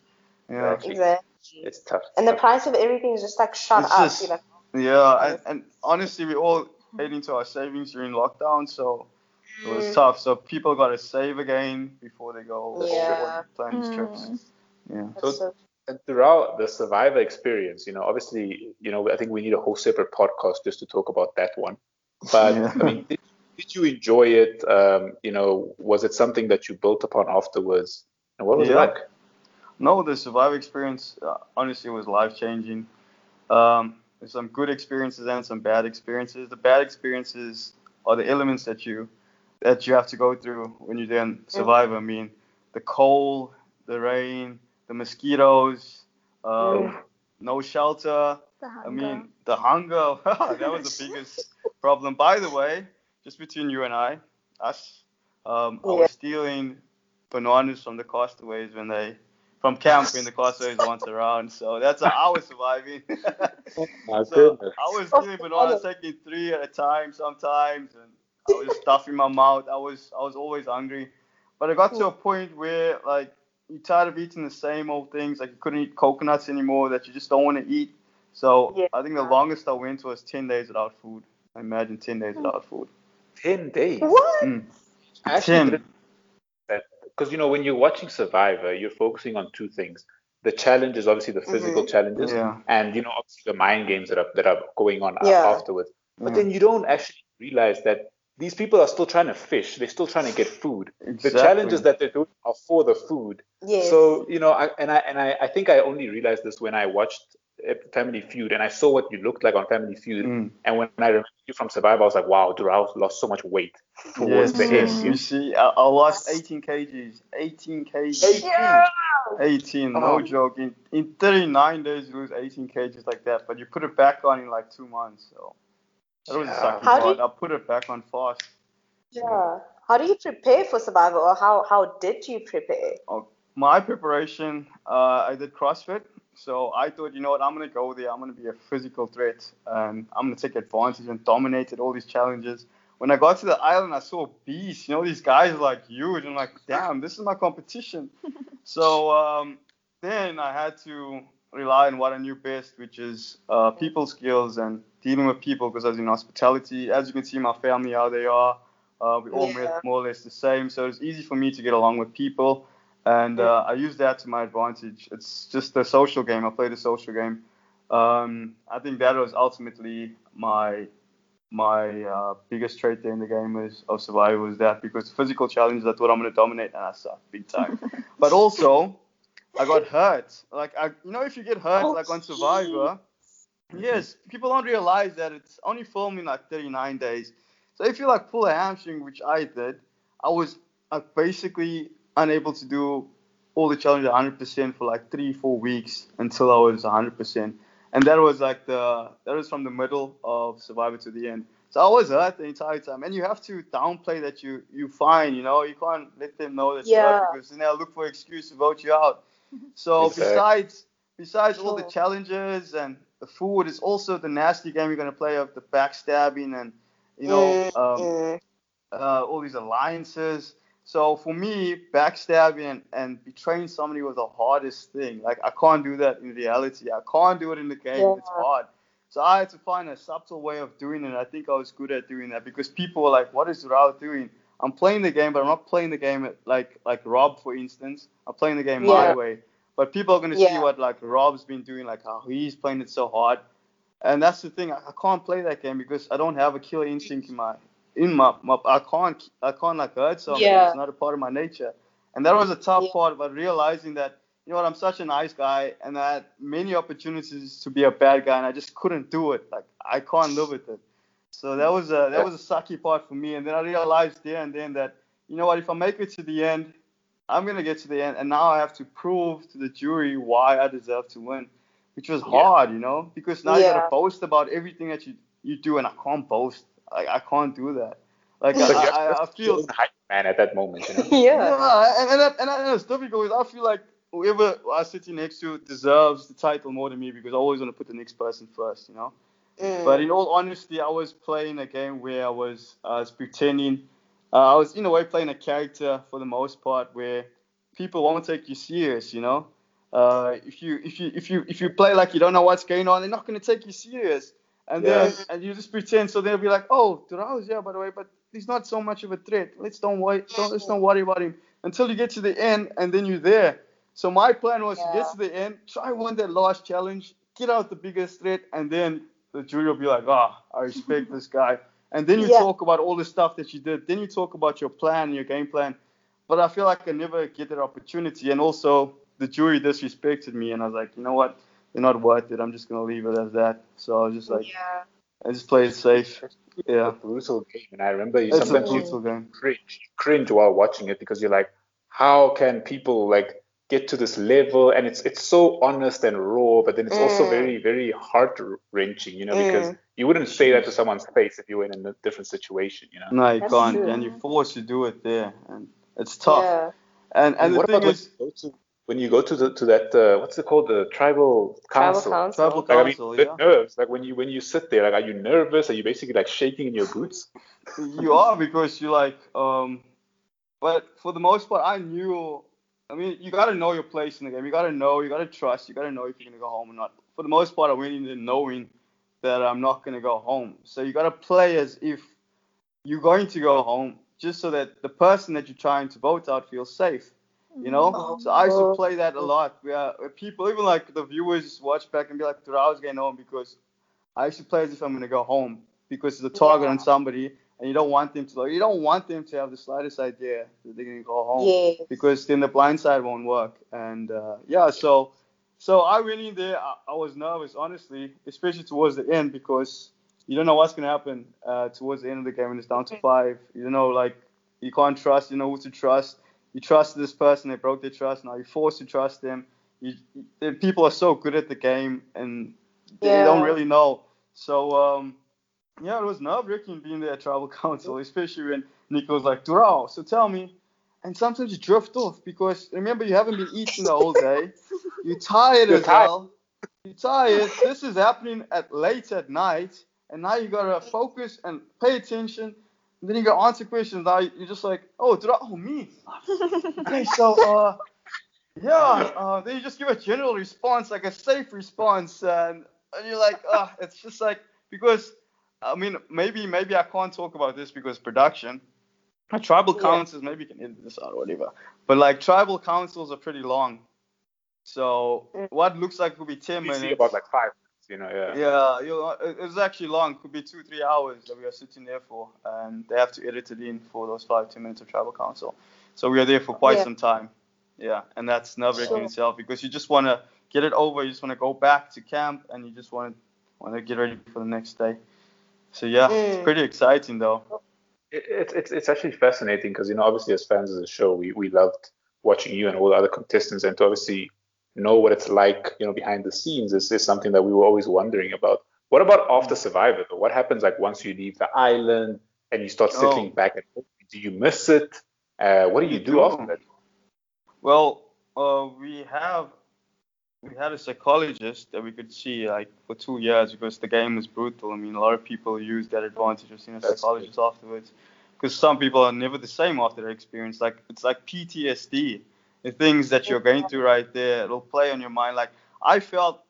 Yeah. Exactly. Exactly. It's tough. And the price of everything is just like shot It's up. just- You're Yeah, and, and honestly, we all ate into our savings during lockdown, so it was Mm. tough. So people got to save again before they go Yeah. plan these trips. Mm. Yeah. that's so- and throughout the survivor experience, you know, obviously, you know, I think we need a whole separate podcast just to talk about that one. But Yeah. I mean, did, did you enjoy it? Um, you know, was it something that you built upon afterwards? And what was it like? No, the survivor experience uh, honestly was life changing. Um, there's some good experiences and some bad experiences. The bad experiences are the elements that you that you have to go through when you're there in survivor. I mean, the cold, the rain, the mosquitoes, um, no shelter. The I mean, the hunger. that was the biggest problem. By the way, just between you and I, us, um, I was stealing bananas from the castaways when they from camp when the castaways weren't around. So that's how I was surviving. My so goodness. I was stealing bananas, taking three at a time sometimes, and I was stuffing my mouth. I was I was always hungry, but I got to a point where like you're tired of eating the same old things. Like you couldn't eat coconuts anymore. That you just don't want to eat. So Yeah. I think the longest I went was ten days without food. I imagine ten days without food. Ten days. What? Mm. I actually Ten. didn't that because you know when you're watching Survivor, you're focusing on two things: the challenges, obviously the physical challenges, Yeah. and you know obviously the mind games that are that are going on a- Yeah. afterwards. But Yeah. then you don't actually realize that these people are still trying to fish. They're still trying to get food. Exactly. The challenges that they're doing are for the food. Yes. So you know, I, and I and I, I think I only realized this when I watched uh, Family Feud, and I saw what you looked like on Family Feud, Mm. and when I remember you from Survivor, I was like, wow, Durao lost so much weight towards Yes, the yes. end. You see, I, I lost 18 kgs. 18 kgs. Yeah. 18, Oh. no joke. In, in 39 days, you lose 18 kgs like that, but you put it back on in like two months. So that was a Yeah. sucky How do part. you- I put it back on fast. Yeah. How do you prepare for Survivor, or how how did you prepare? Oh, My preparation, uh, I did CrossFit. So I thought, you know what, I'm going to go there. I'm going to be a physical threat. And I'm going to take advantage and dominate at all these challenges. When I got to the island, I saw beasts. You know, these guys are like huge. I'm like, damn, this is my competition. so um, then I had to rely on what I knew best, which is uh, people skills and dealing with people because I was in hospitality. As you can see, my family, how they are. Uh, we all Yeah. met more or less the same. So it's easy for me to get along with people and uh, I use that to my advantage. It's just a social game. I played a social game. Um, I think that was ultimately my my uh, biggest trait there in the game was of survival was that because physical challenges I what I'm gonna dominate and I sucked big time. but also I got hurt. Like I, you know, if you get hurt Oh, like on Survivor, yes, people don't realize that it's only filming like 39 days. So if you like pull a hamstring, which I did, I was uh, basically unable to do all the challenges 100% for like three, four weeks until I was 100%. And that was like the that was from the middle of Survivor to the end. So I was hurt the entire time, and you have to downplay that you you're fine. You know, you can't let them know that you're hurt because then they'll look for an excuse to vote you out. So Exactly. besides besides all the challenges and the food, it's also the nasty game you're gonna play of the backstabbing and you know Mm, um, uh, all these alliances. So for me, backstabbing and, and betraying somebody was the hardest thing. Like I can't do that in reality. I can't do it in the game. It's hard. So I had to find a subtle way of doing it. I think I was good at doing that because people were like, "What is Raul doing?" I'm playing the game, but I'm not playing the game like like Rob, for instance. I'm playing the game my Yeah. way. But people are gonna see what like Rob's been doing, like how he's playing it so hard. And that's the thing. I, I can't play that game because I don't have a killer instinct in my in my, my I can't I can't like hurt somebody. Yeah. It's not a part of my nature. And that was a tough Yeah. part about realizing that you know what I'm such a nice guy and I had many opportunities to be a bad guy and I just couldn't do it. Like I can't live with it. So that was a that was a sucky part for me. And then I realized there and then that you know what if I make it to the end, I'm gonna get to the end and now I have to prove to the jury why I deserve to win. Which was Yeah. hard, you know, because now you gotta boast about everything that you you do and I can't boast. I, I can't do that. Like So you I, have I, I feel your hype man at that moment, you know? yeah. yeah, and and, that, and, that, and it's difficult because I feel like whoever I sitting next to deserves the title more than me because I always want to put the next person first, you know. Mm. But in all honesty, I was playing a game where I was, I was pretending. Uh, I was in a way playing a character for the most part where people won't take you serious, you know. Uh, if you if you if you if you play like you don't know what's going on, they're not gonna take you serious. And then and you just pretend, so they'll be like, oh, Durao's yeah, by the way, but he's not so much of a threat. Let's don't worry, don't, let's don't worry about him until you get to the end, and then you're there. So my plan was to get to the end, try win that last challenge, get out the biggest threat, and then the jury will be like, ah, I respect this guy. And then you Yeah. talk about all the stuff that you did. Then you talk about your plan, your game plan. But I feel like I never get that opportunity. And also, the jury disrespected me, and I was like, you know what? They're not worth it. I'm just gonna leave it as that. So I was just like, yeah. I just play it safe. a Yeah, brutal game, and I remember you it's a sometimes you game. cringe, you cringe while watching it because you're like, how can people like get to this level? And it's it's so honest and raw, but then it's also Mm. very very heart wrenching, you know, because Mm. you wouldn't say that to someone's face if you were in a different situation, you know. No, you That's can't, true. and you're forced to do it there, and it's tough. Yeah. And and And the what thing about when is, you go to when you go to the to that uh, what's it called the tribal Tribal council? council. tribal Like I mean, council, the yeah. nerves. Like when you when you sit there, like are you nervous? Are you basically like shaking in your boots? you are because you're like um but for the most part i knew i mean you got to know your place in the game you got to know you got to trust you got to know if you're going to go home or not for the most part i went in there knowing that i'm not going to go home so you got to play as if you're going to go home just so that the person that you're trying to vote out feels safe you know Oh. so i used to play that a lot where, where people even like the viewers watch back and be like dude i was getting home because i used to play as if i'm going to go home because it's a target Yeah. on somebody and you don't want them to Like, you don't want them to have the slightest idea that they're gonna go home Yes. because then the blind side won't work and uh, yeah so so I went in there. I, I was nervous, honestly, especially towards the end because you don't know what's gonna happen uh, towards the end of the game and it's down to five. You know, like you can't trust. You know who to trust. You trust this person. They broke their trust. Now you're forced to trust them. You, you, people are so good at the game and they Yeah. don't really know. So um, yeah, it was nerve wracking being there at tribal council, especially when Nico was like, Durao, so tell me. And sometimes you drift off because remember you haven't been eating the whole day. You're tired You're as tired. well. You're tired. This is happening at late at night, and now you gotta focus and pay attention. And then you gotta answer questions. Now you're just like, oh, Durao, oh me. Okay, so uh, yeah, uh, then you just give a general response, like a safe response, and, and you're like, ah, it's just like because I mean maybe maybe I can't talk about this because production. Uh, Tribal Yeah. councils, maybe you can edit this out or whatever. But like tribal councils are pretty long. So Mm. what looks like could be ten You minutes. see about like five, you know, yeah. Yeah, you know, it- it's actually long. Could be two, three hours that we are sitting there for, and they have to edit it in for those five, ten minutes of tribal council. So we are there for quite Yeah. some time. Yeah, and that's nerve wracking Sure. in itself because you just want to get it over. You just want to go back to camp, and you just want to want to get ready for the next day. So yeah, it's Mm. pretty exciting though. It, it's it's it's actually fascinating because you know obviously as fans of the show we we loved watching you and all the other contestants and to obviously know what it's like you know behind the scenes is, is something that we were always wondering about. What about after Survivor? though? What happens like once you leave the island and you start Oh. back at home? Do you miss it? Uh, what do you do after that? Well, uh, we have we had a psychologist that we could see like for two years because the game was brutal. I mean, a lot of people use that advantage of seeing a That's psychologist afterwards because some people are never the same after their experience. Like it's like PTSD. The things that you're going through right there, it'll play on your mind. Like I felt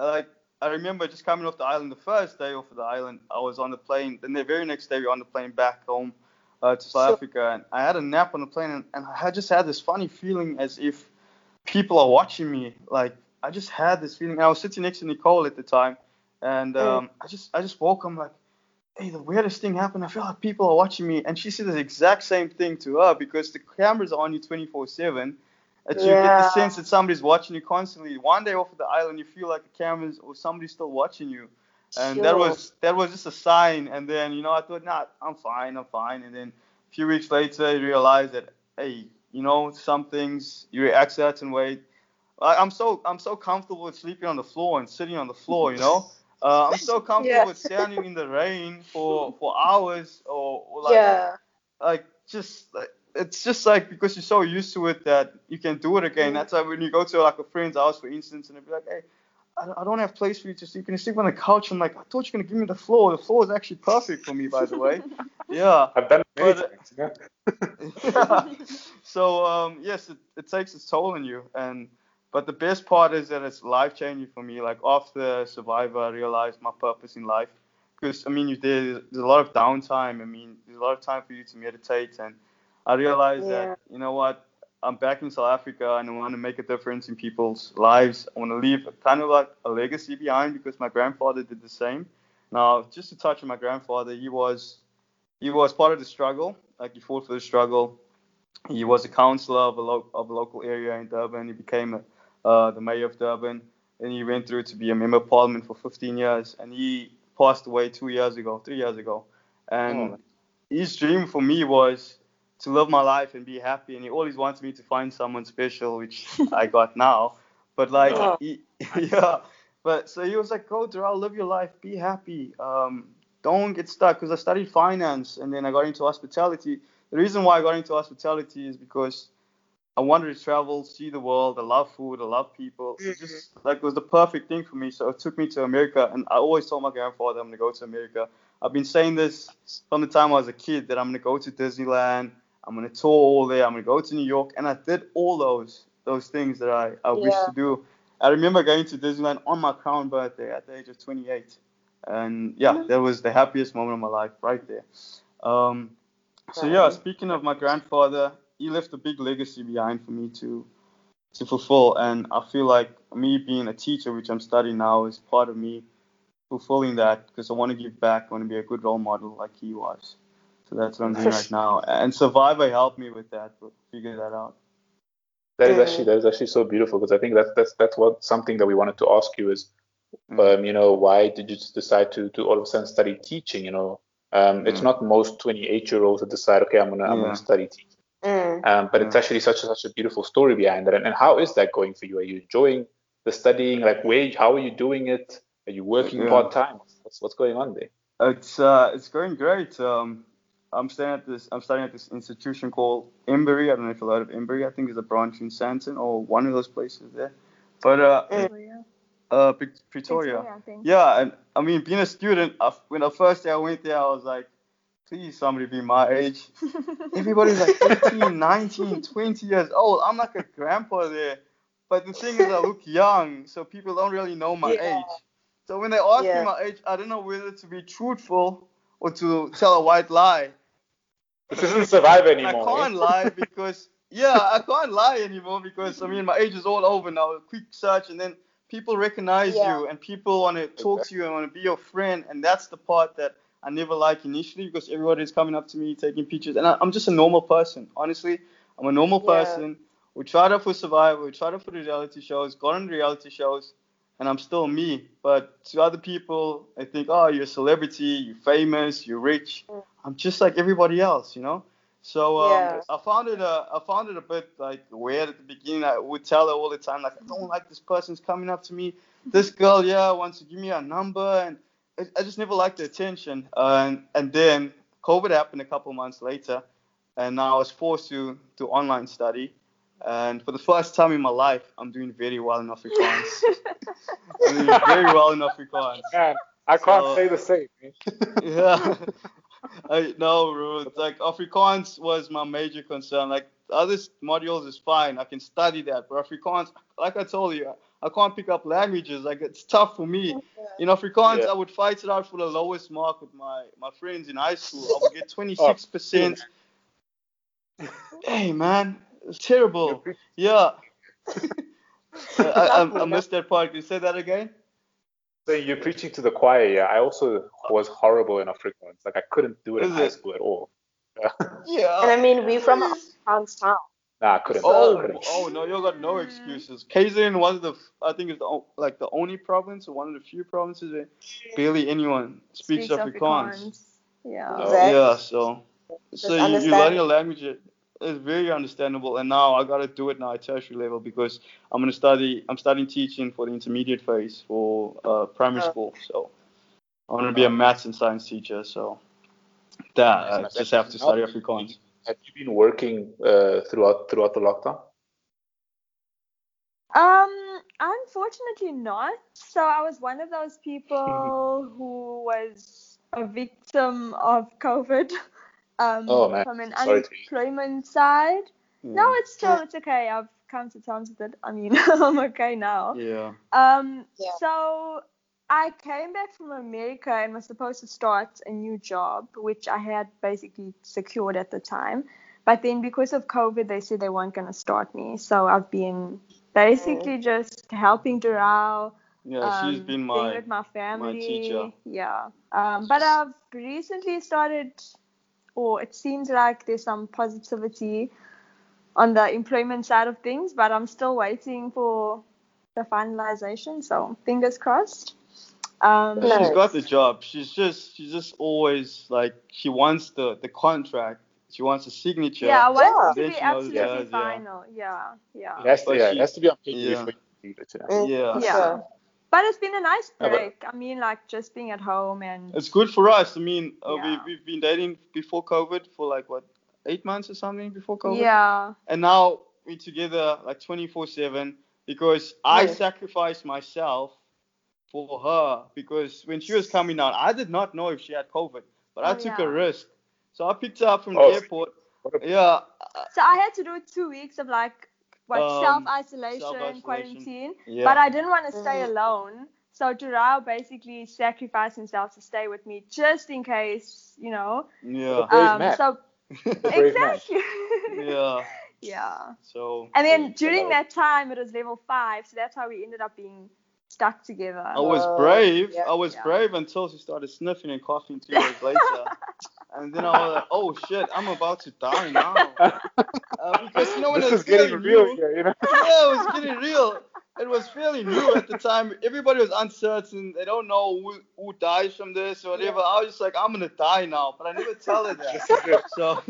like I remember just coming off the island the first day off of the island. I was on the plane. Then the very next day we were on the plane back home uh, to South Sure. Africa, and I had a nap on the plane, and, and I just had this funny feeling as if people are watching me. Like I just had this feeling. I was sitting next to Nicole at the time, and Mm. um, I just I just woke. I'm like, hey, the weirdest thing happened. I feel like people are watching me, and she said the exact same thing to her because the cameras are on you 24/7. That you get the sense that somebody's watching you constantly. One day off of the island, you feel like the cameras or somebody's still watching you and that was that was just a sign. And then you know I thought, nah, I'm fine, I'm fine. And then a few weeks later, you realize that hey, you know some things you react certain way. I, I'm so I'm so comfortable with sleeping on the floor and sitting on the floor, you know. Uh, I'm so comfortable Yeah. with standing in the rain for for hours or, or like yeah. like just like it's just like because you're so used to it that you can do it again. That's why when you go to like a friend's house, for instance, and they'll be like, hey. I don't- I don't have place for you to sleep. You can you sleep on the couch? I'm like, I thought you were gonna give me the floor. The floor is actually perfect for me, by the way. Yeah. I've done it many But- times. Yeah. yeah. So um, yes, it, it takes its toll on you, and but the best part is that it's life changing for me. Like after Survivor, I realized my purpose in life. Because I mean, you there's, there's a lot of downtime. I mean, there's a lot of time for you to meditate, and I realized Yeah. that you know what, I'm back in South Africa, and I want to make a difference in people's lives. I want to leave kind of like a legacy behind because my grandfather did the same. Now, just to touch on my grandfather, he was he was part of the struggle. Like he fought for the struggle. He was a councillor of a, lo- of a local area in Durban. He became uh, the mayor of Durban. And he went through to be a member of parliament for 15 years. And he passed away two years ago, three years ago. And Oh. his dream for me was to live my life and be happy. And he always wanted me to find someone special, which I got now. But like, Oh. he, yeah. But so he was like, go, Darrell, live your life, be happy. Um, don't get stuck. Because I studied finance and then I got into hospitality. The reason why I got into hospitality is because I wanted to travel, see the world. I love food. I love people. It just like it was the perfect thing for me. So it took me to America, and I always told my grandfather I'm gonna go to America. I've been saying this from the time I was a kid that I'm gonna go to Disneyland. I'm gonna tour all there. I'm gonna go to New York, and I did all those those things that I I wish Yeah. to do. I remember going to Disneyland on my crown birthday at the age of 28, and yeah, that was the happiest moment of my life right there. Um, so yeah, speaking of my grandfather, he left a big legacy behind for me to to fulfill, and I feel like me being a teacher, which I'm studying now, is part of me fulfilling that because I want to give back. I want to be a good role model like he was. So that's what I'm doing right now. And Survivor helped me with that, figure that out. That is actually that is actually so beautiful because I think that's that's that's what something that we wanted to ask you is, Mm. um, you know, why did you decide to to all of a sudden study teaching? You know, um, it's Mm. not most 28 year olds that decide, okay, I'm gonna I'm Yeah. gonna study teaching. Mm. Um, but it's actually such a, such a beautiful story behind it. And, and how is that going for you? Are you enjoying the studying? Like, where? How are you doing it? Are you working Yeah. part time? What's what's going on there? It's uh, it's going great. Um, I'm studying at this. I'm studying at this institution called Embury. I don't know if you heard of Embury. I think it's a branch in Sandton or one of those places there. But uh, Victoria. uh, Pre- Pretoria. Think. Yeah, and I mean, being a student, I, when the first day I went there, I was like, please, somebody be my age. Everybody's like 18, 19, 20 years old. I'm like a grandpa there. But the thing is, I look young, so people don't really know my Yeah. age. So when they ask Yeah. me my age, I don't know whether to be truthful or to tell a white lie. This doesn't survive anymore. I can't lie because yeah, I can't lie anymore because I mean my age is all over now. A quick search and then people recognize Yeah. you and people want to talk to you and want to be your friend and that's the part that I never like initially because everybody's coming up to me taking pictures and I, I'm just a normal person. Honestly, I'm a normal Yeah. person. We tried out for Survivor, we tried out for the reality shows, got on reality shows, and I'm still me. But to other people, I think, oh, you're a celebrity, you're famous, you're rich. Mm. I'm just like everybody else, you know. So um, Yeah. I found it a, I found it a bit like weird at the beginning. I would tell her all the time, like, I don't like this person's coming up to me. This girl, yeah, wants to give me a number, and I, I just never liked the attention. and and then COVID happened a couple months later, and now I was forced to to online study. And for the first time in my life, I'm doing very well in Afrikaans. I'm doing very well in Afrikaans. Man, I can't So- say the same. yeah. I no, bro. It's like Afrikaans was my major concern. Like other s- modules is fine. I can study that, but Afrikaans, like I told you, I can't pick up languages. Like it's tough for me. In Afrikaans, Yeah. I would fight it out for the lowest mark with my my friends in high school. I would get 26 percent. Hey man, it's terrible. Yeah. I, I, I missed that part. Can you say that again? So you're preaching to the choir. Yeah, I also was horrible in Afrikaans. Like I couldn't do it in Is high school at all. Yeah. And I mean, we from Afrikaans town. Nah, I couldn't. Oh, I couldn't. oh no, you got no mm-hmm. excuses. KZN was the, I think it's the, like the only province or one of the few provinces where barely anyone speaks, Afrikaans. Yeah. Oh. Exactly. Yeah, so Just so you, you learn understand your language. It- It's very understandable, and now I gotta do it now at tertiary level because I'm gonna study. I'm studying teaching for the intermediate phase for uh, primary Oh. school. So I'm gonna be a maths and science teacher. So that I Nice. just have to study Afrikaans. Have you been working uh, throughout throughout the lockdown? Um, unfortunately not. So I was one of those people who was a victim of COVID. Um, Oh, man. from an Sorry to unemployment side. Yeah. No, it's still it's okay. I've come to terms with it. I mean, I'm okay now. Yeah. Um, Yeah. so I came back from America and was supposed to start a new job, which I had basically secured at the time. But then because of COVID, they said they weren't going to start me. So I've been basically just helping Durao. Yeah, she's um, been being my with my family. teacher. Yeah. Um, but I've recently started, or it seems like there's some positivity on the employment side of things, but I'm still waiting for the finalization. So fingers crossed. Um, She's Nice. got the job. She's just she's just always like she wants the the contract. She wants a signature. yeah, I want Yeah. to be she knows absolutely yeah. final. Yeah, yeah. It has to, But yeah, she- it has to be on paper yeah. before you do it. Yeah. Mm, Yeah. Yeah. Sure. But it's been a nice Yeah, break. I mean, like just being at home and It's good for us. I mean, uh, Yeah. we we've been dating before COVID for like what eight months or something before COVID. yeah, And now we're together like 24/7 because I Nice. sacrificed myself for her because when she was coming out, I did not know if she had COVID, but I Oh, took yeah. a risk. So I picked her up from Oh. the airport. Yeah, So I had to do two weeks of like what Um, self isolation, quarantine. yeah. But I didn't want to stay Mhm. alone. So Durao basically sacrificed himself to stay with me just in case, you know. yeah. Um, man. so brave exactly. yeah. yeah. So And then during that that time it was level five, so that's how we ended up being stuck together. I was Uh, brave. yeah. I was Yeah. brave until she started sniffing and coughing two days later. And then I was like, oh shit, I'm about to die now. Uh, because you know when this it's is getting real new, here, you know. yeah, it was getting real. It was fairly new at the time. Everybody was uncertain. They don't know who, who dies from this or whatever. I was just like, I'm gonna die now, but I never tell her that. so,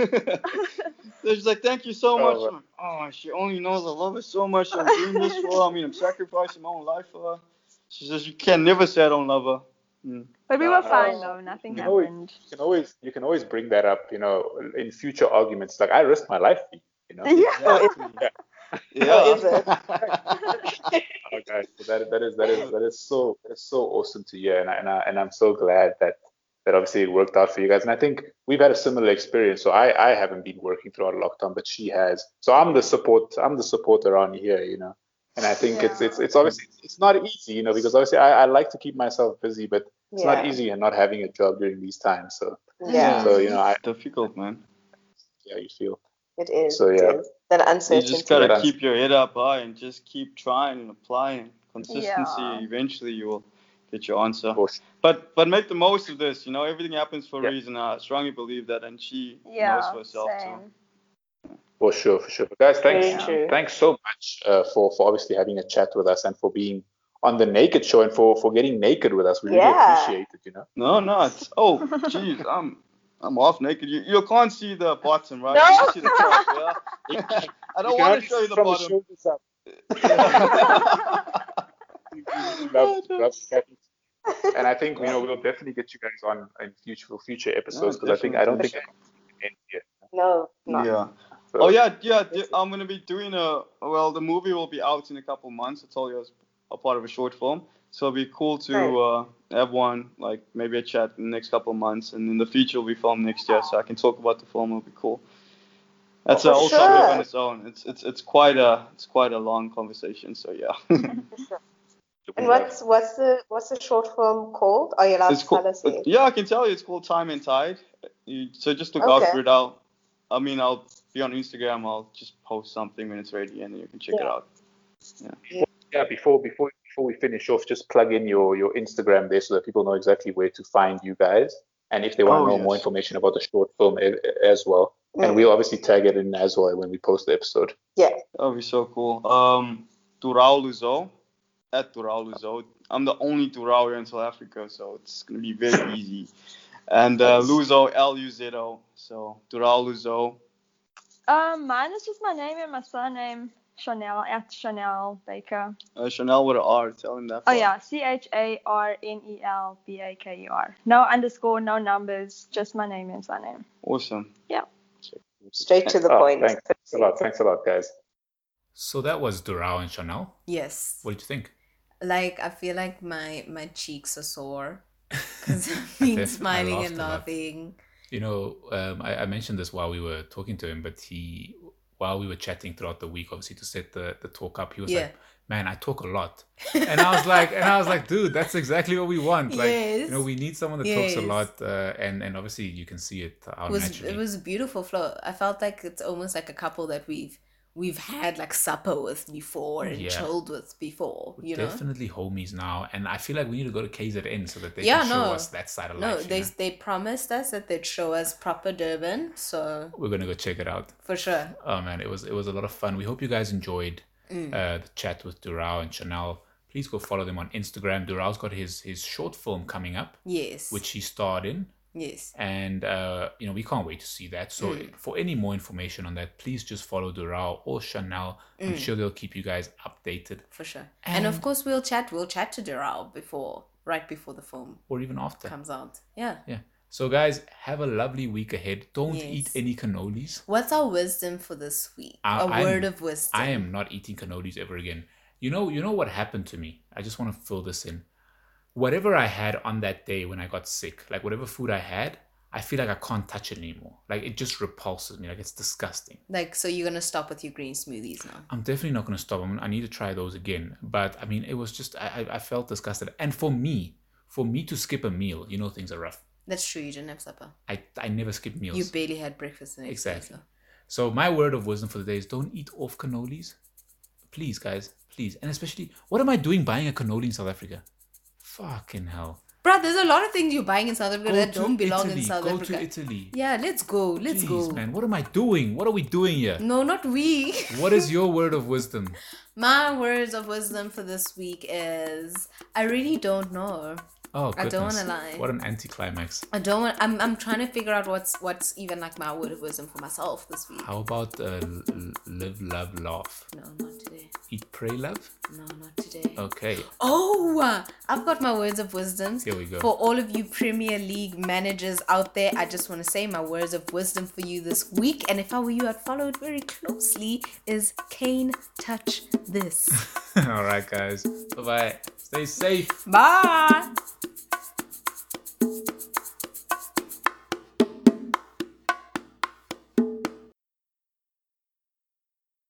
so she's like, thank you so Oh, much. well. Like, oh, she only knows I love her so much. I'm doing this for her. I mean, I'm sacrificing my own life for her. She says, you can never say I don't love her. Mm. But we were Uh, fine though. Nothing you know, it- happened. You can always you can always bring that up, you know, in future arguments. Like I risked my life for you, you know. Yeah. Yeah. Yeah. is? Oh, guys, so that that is that is that is so that is so awesome to hear, and I, and I, and I'm so glad that that obviously it worked out for you guys. And I think we've had a similar experience. So I I haven't been working throughout lockdown, but she has. So I'm the support I'm the support around here, you know. And I think it's it's it's obviously it's not easy, you know, because obviously I, I like to keep myself busy, but it's not easy and not having a job during these times. So Yeah, so you know I Difficult, man. yeah you feel. it is. So, yeah. is. That You just gotta keep your head up high and just keep trying and applying. Consistency. Yeah. Eventually, you will get your answer. Of course. But but make the most of this. You know, everything happens for a reason. I strongly believe that, and she Yeah. knows for herself too. Same. For sure, for sure. But guys, thanks, Very thanks so much uh, for for obviously having a chat with us and for being on the Naked Show and for for getting naked with us. We really Yeah. appreciate it. You know. No, no. It's, oh, jeez, I'm I'm off naked. You you can't see the bottom, right? No. You can see the top, yeah. I don't want to show you the from bottom. shoulders up. Yeah. Love, love chatting. and I think you know we'll definitely get you guys on in future future episodes because I think I don't think definitely. end here. No, no. Yeah. So, Oh yeah, yeah. I'm gonna be doing a well. The movie will be out in a couple months. I told you as a part of a short film, so it'll be cool to uh, have one like maybe a chat in the next couple of months, and in the future will be filmed next year, so I can talk about the film. It'll be cool. That's For a whole sure. topic on its own. It's it's it's quite a it's quite a long conversation. So yeah. And what's what's the what's the short film called? Are you allowed it's to tell us it? Yeah, I can tell you. It's called Time and Tide. You, so just look out Okay. for it. I'll, I mean, I'll be on Instagram. I'll just post something when it's ready, and then you can check it Yeah. out. yeah, before before before we finish off, just plug in your your Instagram there so that people know exactly where to find you guys, and if they want to Oh, know yes. more information about the short film as well. And Mm. we'll obviously tag it in as well when we post the episode. Yeah. That would be so cool. Um, Durao Luzo, at Durao Luzo. I'm the only Durao here in South Africa, so it's gonna be very easy. And uh, Luzo, L U Z O. So Durao Luzo. Um, mine is just my name and my surname, Charnel at Charnel Baker. Uh, Chanel with an R. Tell him that. Oh part. yeah, C H A R N E L B A K E R. No underscore, no numbers, just my name and surname. Awesome. Yeah. Straight to the Oh, point. Thanks, thanks a lot. Thanks a lot, guys. So that was Durao and Charnel. Yes. What did you think? Like I feel like my my cheeks are sore because I've been smiling and a lot. laughing. You know, um, I, I mentioned this while we were talking to him, but he, while we were chatting throughout the week, obviously to set the, the talk up, he was Yeah. like, "Man, I talk a lot," and I was like, and I was like, "Dude, that's exactly what we want. Like, you know, we need someone that talks a lot, uh, and and obviously you can see it how It was naturally." it was a beautiful flow. I felt like it's almost like a couple that we've we've had like supper with before and Yeah. chilled with before. We're You know. definitely homies now, and I feel like we need to go to KZN so that they Yeah, can show no. us that side of No, life. you they know? they promised us that they'd show us proper Durban, so We're gonna go check it out. for sure. Oh man, it was it was a lot of fun. We hope you guys enjoyed Mm. uh, the chat with Durao and Charnel. Please go follow them on Instagram. Durao's got his his short film coming up, Yes. which he starred in, yes. and uh, you know we can't wait to see that. So Mm. for any more information on that, please just follow Durao or Charnel. I'm Mm. sure they'll keep you guys updated, For sure. And, of course we'll chat we'll chat to Durao before right before the film or even after. comes out. Yeah. Yeah. So guys, have a lovely week ahead. Don't eat any cannolis. What's our wisdom for this week? A I'm- word of wisdom. I am not eating cannolis ever again. You know, you know what happened to me. I just want to fill this in. Whatever I had on that day when I got sick, like whatever food I had, I feel like I can't touch it anymore. Like it just repulses me. Like it's disgusting. Like so you're gonna stop with your green smoothies now. I'm definitely not going to stop. I'm, I need to try those again. But I mean, it was just I, I I felt disgusted. And for me, for me to skip a meal, you know, things are rough. That's true, you didn't have supper. I I never skip meals. You barely had breakfast the next day, Exactly. so- So my word of wisdom for the day is don't eat off cannolis. Please, guys, please. And especially, what am I doing buying a cannoli in South Africa? Fucking hell. Bro, there's a lot of things you're buying in South Africa Go that don't belong Italy. in South Go Africa. to Italy. Yeah, let's go. Let's Jeez, go. man, what am I doing? What are we doing here? No, not we. What is your word of wisdom? My words of wisdom for this week is I really don't know. Oh, I don't wanna lie. What an anticlimax. I don't want. I'm. I'm trying to figure out what's what's even like my word of wisdom for myself this week. How about uh, l- live, love, laugh? No, not today. Eat, pray, love? No, not today. Okay. Oh, I've got my words of wisdom. Here we go. For all of you Premier League managers out there, I just want to say my words of wisdom for you this week. And if I were you, I'd follow it very closely. Is Kane touch this? All right, guys. Bye bye. Stay safe. Bye. Thank you.